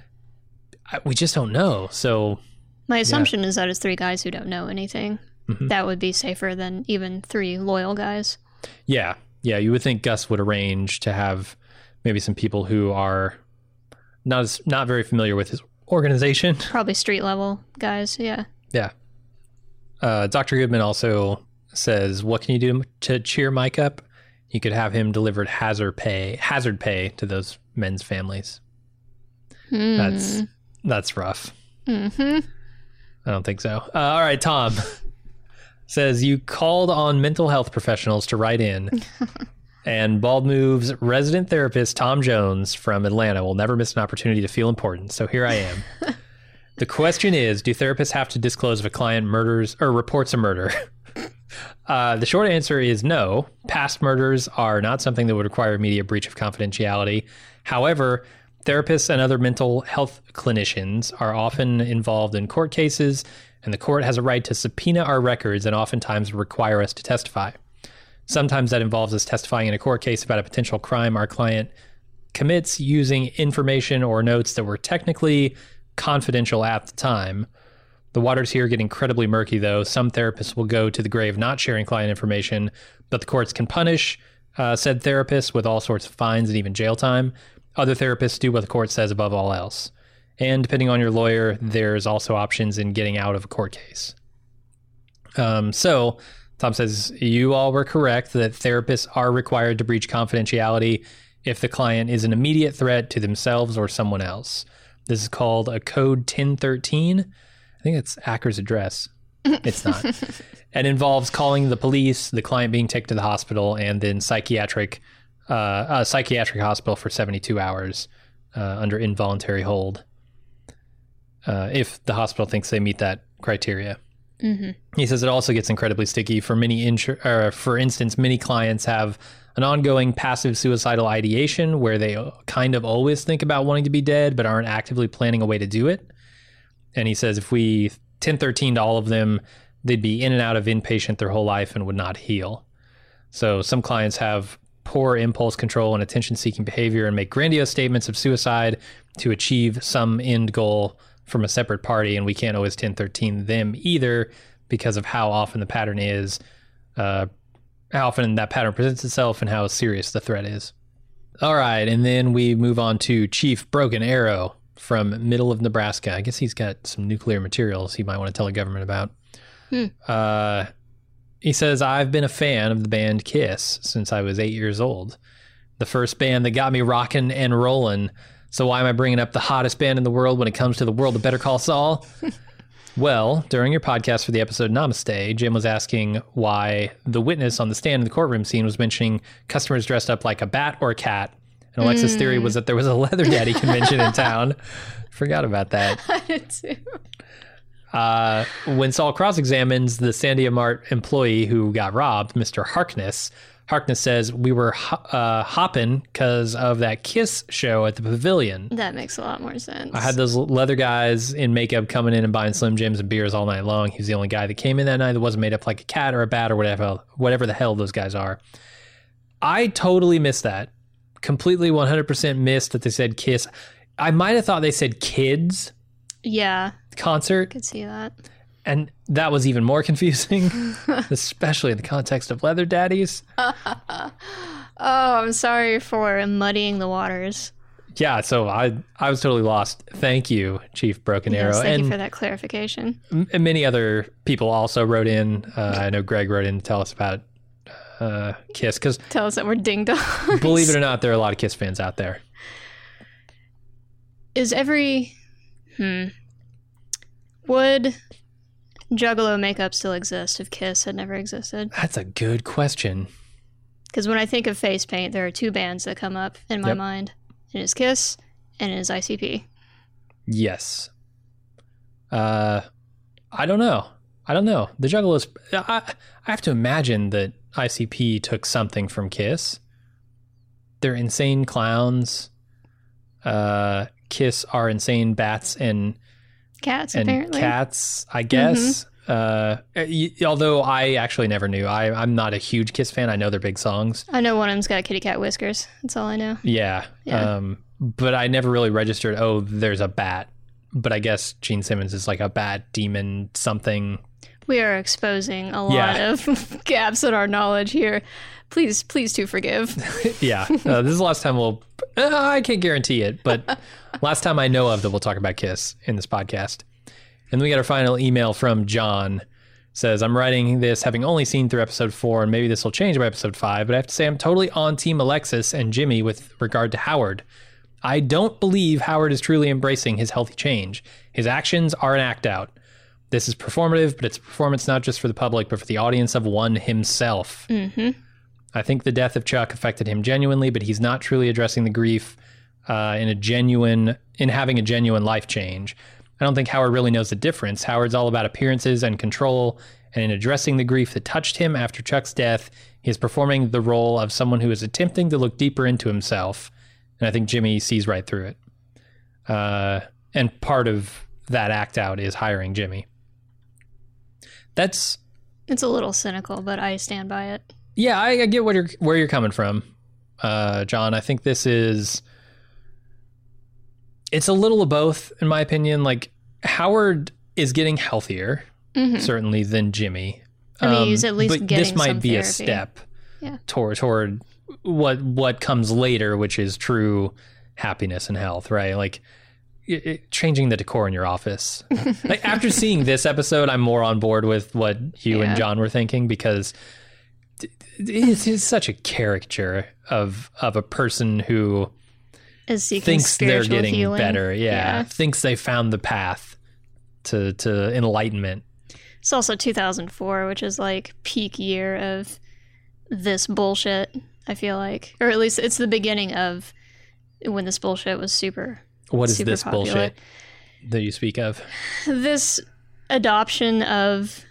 [SPEAKER 1] I- We just don't know. So
[SPEAKER 2] My assumption is that it's three guys who don't know anything.
[SPEAKER 1] Mhm.
[SPEAKER 2] That would be safer than even three loyal guys.
[SPEAKER 1] Yeah, yeah. You would think Gus would arrange to have maybe some people who are not as not very familiar with his organization.
[SPEAKER 2] Probably street level guys. Yeah.
[SPEAKER 1] Yeah. Uh, Doctor Goodman also says, "What can you do to cheer Mike up? You could have him delivered hazard pay, hazard pay to those men's families.
[SPEAKER 2] Hmm.
[SPEAKER 1] That's that's rough.
[SPEAKER 2] hmm
[SPEAKER 1] I don't think so. Uh, all right, Tom says you called on mental health professionals to write in. and Bald Move's resident therapist, Tom Jones from Atlanta, will never miss an opportunity to feel important. So here I am. the question is Do therapists have to disclose if a client murders or reports a murder? Uh, the short answer is no. Past murders are not something that would require immediate breach of confidentiality. However, therapists and other mental health clinicians are often involved in court cases, and the court has a right to subpoena our records and oftentimes require us to testify. Sometimes that involves us testifying in a court case about a potential crime our client commits using information or notes that were technically confidential at the time. The waters here get incredibly murky, though. Some therapists will go to the grave not sharing client information, but the courts can punish uh, said therapists with all sorts of fines and even jail time. Other therapists do what the court says above all else. And depending on your lawyer, there's also options in getting out of a court case. Um, so, Tom says, You all were correct that therapists are required to breach confidentiality if the client is an immediate threat to themselves or someone else. This is called a Code 1013 I think it's Acker's address. It's not. and involves calling the police, the client being taken to the hospital, and then psychiatric uh, a psychiatric hospital for 72 hours uh, under involuntary hold. Uh, if the hospital thinks they meet that criteria. Mm-hmm. He says it also gets incredibly sticky for many insur- or for instance, many clients have an ongoing passive suicidal ideation where they kind of always think about wanting to be dead but aren't actively planning a way to do it. And he says if we 1013 to all of them, they'd be in and out of inpatient their whole life and would not heal. So some clients have poor impulse control and attention seeking behavior and make grandiose statements of suicide to achieve some end goal from a separate party. And we can't always 1013 them either because of how often the pattern is, uh, how often that pattern presents itself, and how serious the threat is. All right. And then we move on to Chief Broken Arrow from middle of Nebraska. I guess he's got some nuclear materials he might want to tell the government about. Hmm. Uh, he says, I've been a fan of the band Kiss since I was eight years old. The first band that got me rocking and rolling. So why am I bringing up the hottest band in the world when it comes to the world of Better Call Saul? well, during your podcast for the episode Namaste, Jim was asking why the witness on the stand in the courtroom scene was mentioning customers dressed up like a bat or a cat and Alexis's mm. theory was that there was a leather daddy convention in town. Forgot about that.
[SPEAKER 2] I did too.
[SPEAKER 1] Uh, when Saul cross examines the Sandia Mart employee who got robbed, Mr. Harkness, Harkness says, We were ho- uh, hopping because of that Kiss show at the pavilion.
[SPEAKER 2] That makes a lot more sense.
[SPEAKER 1] I had those leather guys in makeup coming in and buying Slim Jims and beers all night long. He was the only guy that came in that night that wasn't made up like a cat or a bat or whatever, whatever the hell those guys are. I totally missed that completely 100% missed that they said Kiss. I might have thought they said Kids.
[SPEAKER 2] Yeah.
[SPEAKER 1] Concert.
[SPEAKER 2] I could see that.
[SPEAKER 1] And that was even more confusing, especially in the context of Leather Daddies.
[SPEAKER 2] oh, I'm sorry for muddying the waters.
[SPEAKER 1] Yeah, so I I was totally lost. Thank you, Chief Broken yes, Arrow.
[SPEAKER 2] Thank and you for that clarification.
[SPEAKER 1] M- many other people also wrote in. Uh, I know Greg wrote in to tell us about uh, Kiss because
[SPEAKER 2] tell us that we're ding dongs.
[SPEAKER 1] believe it or not, there are a lot of Kiss fans out there.
[SPEAKER 2] Is every hmm would Juggalo makeup still exist if Kiss had never existed?
[SPEAKER 1] That's a good question.
[SPEAKER 2] Because when I think of face paint, there are two bands that come up in my yep. mind. It is Kiss and it is ICP.
[SPEAKER 1] Yes. Uh, I don't know. I don't know. The Juggalos. I I have to imagine that ICP took something from Kiss. They're insane clowns. Uh, Kiss are insane bats and
[SPEAKER 2] cats.
[SPEAKER 1] And
[SPEAKER 2] apparently.
[SPEAKER 1] cats, I guess. Mm-hmm. Uh, although I actually never knew. I, I'm not a huge Kiss fan. I know their big songs.
[SPEAKER 2] I know one of them's got kitty cat whiskers. That's all I know.
[SPEAKER 1] Yeah. yeah. Um, but I never really registered. Oh, there's a bat. But I guess Gene Simmons is like a bat demon something
[SPEAKER 2] we are exposing a lot yeah. of gaps in our knowledge here. Please, please do forgive.
[SPEAKER 1] yeah, uh, this is the last time we'll. Uh, I can't guarantee it, but last time I know of that we'll talk about Kiss in this podcast. And then we got our final email from John. Says I'm writing this having only seen through episode four, and maybe this will change by episode five. But I have to say I'm totally on team Alexis and Jimmy with regard to Howard. I don't believe Howard is truly embracing his healthy change. His actions are an act out. This is performative, but it's a performance not just for the public, but for the audience of one himself.
[SPEAKER 2] Mm-hmm.
[SPEAKER 1] I think the death of Chuck affected him genuinely, but he's not truly addressing the grief uh, in a genuine, in having a genuine life change. I don't think Howard really knows the difference. Howard's all about appearances and control, and in addressing the grief that touched him after Chuck's death, he is performing the role of someone who is attempting to look deeper into himself. And I think Jimmy sees right through it. Uh, and part of that act out is hiring Jimmy. That's
[SPEAKER 2] It's a little cynical, but I stand by it.
[SPEAKER 1] yeah, I, I get where you're where you're coming from, uh, John. I think this is it's a little of both, in my opinion. Like Howard is getting healthier,
[SPEAKER 2] Mhm.
[SPEAKER 1] certainly than Jimmy.
[SPEAKER 2] I mean, he's at least
[SPEAKER 1] but this might be a step
[SPEAKER 2] Yeah.
[SPEAKER 1] toward toward what what comes later, which is true happiness and health, right? Like it, it- changing the decor in your office. like after seeing this episode, I'm more on board with what you
[SPEAKER 2] Yeah.
[SPEAKER 1] and John were thinking because it's, it's such a caricature of of a person who thinks they're getting
[SPEAKER 2] healing.
[SPEAKER 1] better. Yeah,
[SPEAKER 2] Yeah.
[SPEAKER 1] thinks they found the path to to enlightenment.
[SPEAKER 2] It's also 2004, which is like peak year of this bullshit. I feel like, or at least it's the beginning of when this bullshit was super.
[SPEAKER 1] What is
[SPEAKER 2] Super
[SPEAKER 1] this
[SPEAKER 2] popular.
[SPEAKER 1] bullshit that you speak of?
[SPEAKER 2] This adoption of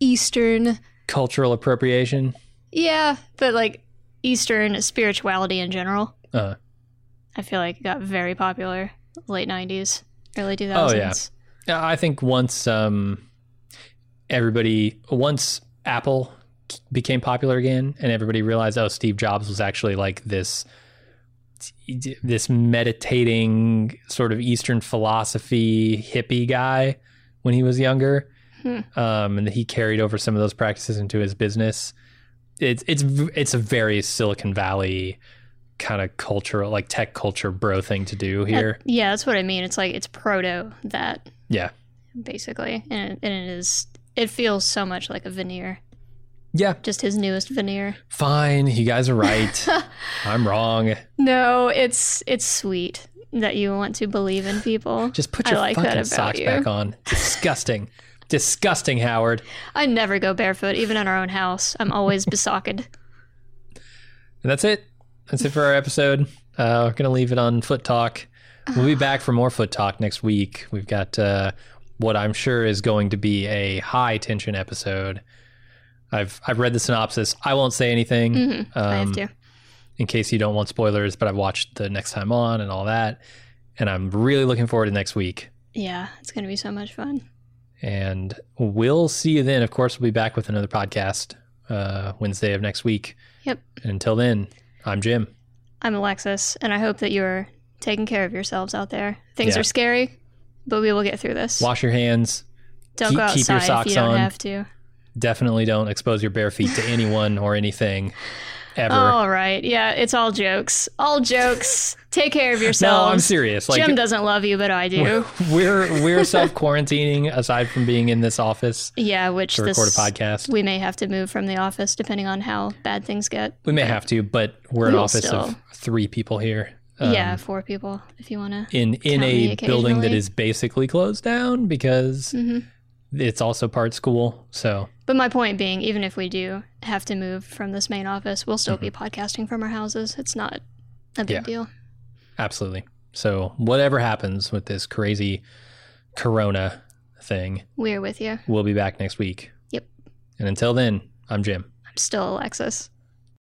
[SPEAKER 2] Eastern,
[SPEAKER 1] Cultural appropriation.
[SPEAKER 2] yeah, but like Eastern spirituality in general.
[SPEAKER 1] Uh,
[SPEAKER 2] I feel like it got very popular late 90s, early 2000s.
[SPEAKER 1] Oh, yeah. Yeah, I think once um, everybody, once Apple became popular again, and everybody realized, oh, Steve Jobs was actually like this, this meditating sort of Eastern philosophy hippie guy when he was younger,
[SPEAKER 2] Hmm.
[SPEAKER 1] um, and that he carried over some of those practices into his business. It's it's it's a very Silicon Valley kind of cultural, like tech culture bro thing to do here.
[SPEAKER 2] Yeah, that's what I mean. It's like it's proto that
[SPEAKER 1] yeah.
[SPEAKER 2] basically, and it, and it is. It feels so much like a veneer,
[SPEAKER 1] Yeah,
[SPEAKER 2] just his newest veneer.
[SPEAKER 1] Fine, you guys are right. I'm wrong.
[SPEAKER 2] No, it's it's sweet that you want to believe in people.
[SPEAKER 1] Just put your
[SPEAKER 2] like
[SPEAKER 1] fucking socks
[SPEAKER 2] you.
[SPEAKER 1] back on. Disgusting. Disgusting, Howard.
[SPEAKER 2] I never go barefoot, even in our own house. I'm always besocked.
[SPEAKER 1] And that's it. That's it for our episode. Uh, we're going to leave it on Foot Talk. We'll be back for more Foot Talk next week. We've got uh, what I'm sure is going to be a high tension episode. I've I've read the synopsis. I won't say anything
[SPEAKER 2] Mhm, I have
[SPEAKER 1] um,
[SPEAKER 2] to.
[SPEAKER 1] in case you don't want spoilers, but I've watched the next time on and all that. And I'm really looking forward to next week.
[SPEAKER 2] Yeah, it's gonna be so much fun.
[SPEAKER 1] And we'll see you then. Of course, we'll be back with another podcast uh, Wednesday of next week.
[SPEAKER 2] Yep.
[SPEAKER 1] And until then, I'm Jim.
[SPEAKER 2] I'm Alexis, and I hope that you're taking care of yourselves out there. Things
[SPEAKER 1] Yeah.
[SPEAKER 2] are scary, but we will get through this.
[SPEAKER 1] Wash your hands.
[SPEAKER 2] don't
[SPEAKER 1] keep-
[SPEAKER 2] go
[SPEAKER 1] keep your
[SPEAKER 2] outside if you don't
[SPEAKER 1] on.
[SPEAKER 2] have to.
[SPEAKER 1] Definitely don't expose your bare feet to anyone or anything ever.
[SPEAKER 2] All right. Yeah, it's all jokes. All jokes. Take care of yourselves.
[SPEAKER 1] no, I'm serious. Like
[SPEAKER 2] Jim doesn't love you, but I do.
[SPEAKER 1] we're we're self quarantining aside from being in this office
[SPEAKER 2] Yeah, which
[SPEAKER 1] to
[SPEAKER 2] this
[SPEAKER 1] record a podcast.
[SPEAKER 2] we may have to move from the office depending on how bad things get.
[SPEAKER 1] We may have to, but we're an office of three people here. Um,
[SPEAKER 2] yeah, four people if you want to.
[SPEAKER 1] in in a building that is basically closed down because
[SPEAKER 2] hmm
[SPEAKER 1] it's also part school. So
[SPEAKER 2] But my point being, even if we do have to move from this main office, we'll still be
[SPEAKER 1] Mm-hmm.
[SPEAKER 2] podcasting from our houses. It's not a big
[SPEAKER 1] Yeah.
[SPEAKER 2] deal.
[SPEAKER 1] absolutely. So whatever happens with this crazy corona thing,
[SPEAKER 2] We're with you.
[SPEAKER 1] we'll be back next week.
[SPEAKER 2] Yep.
[SPEAKER 1] And until then, I'm Jim.
[SPEAKER 2] I'm still Alexis.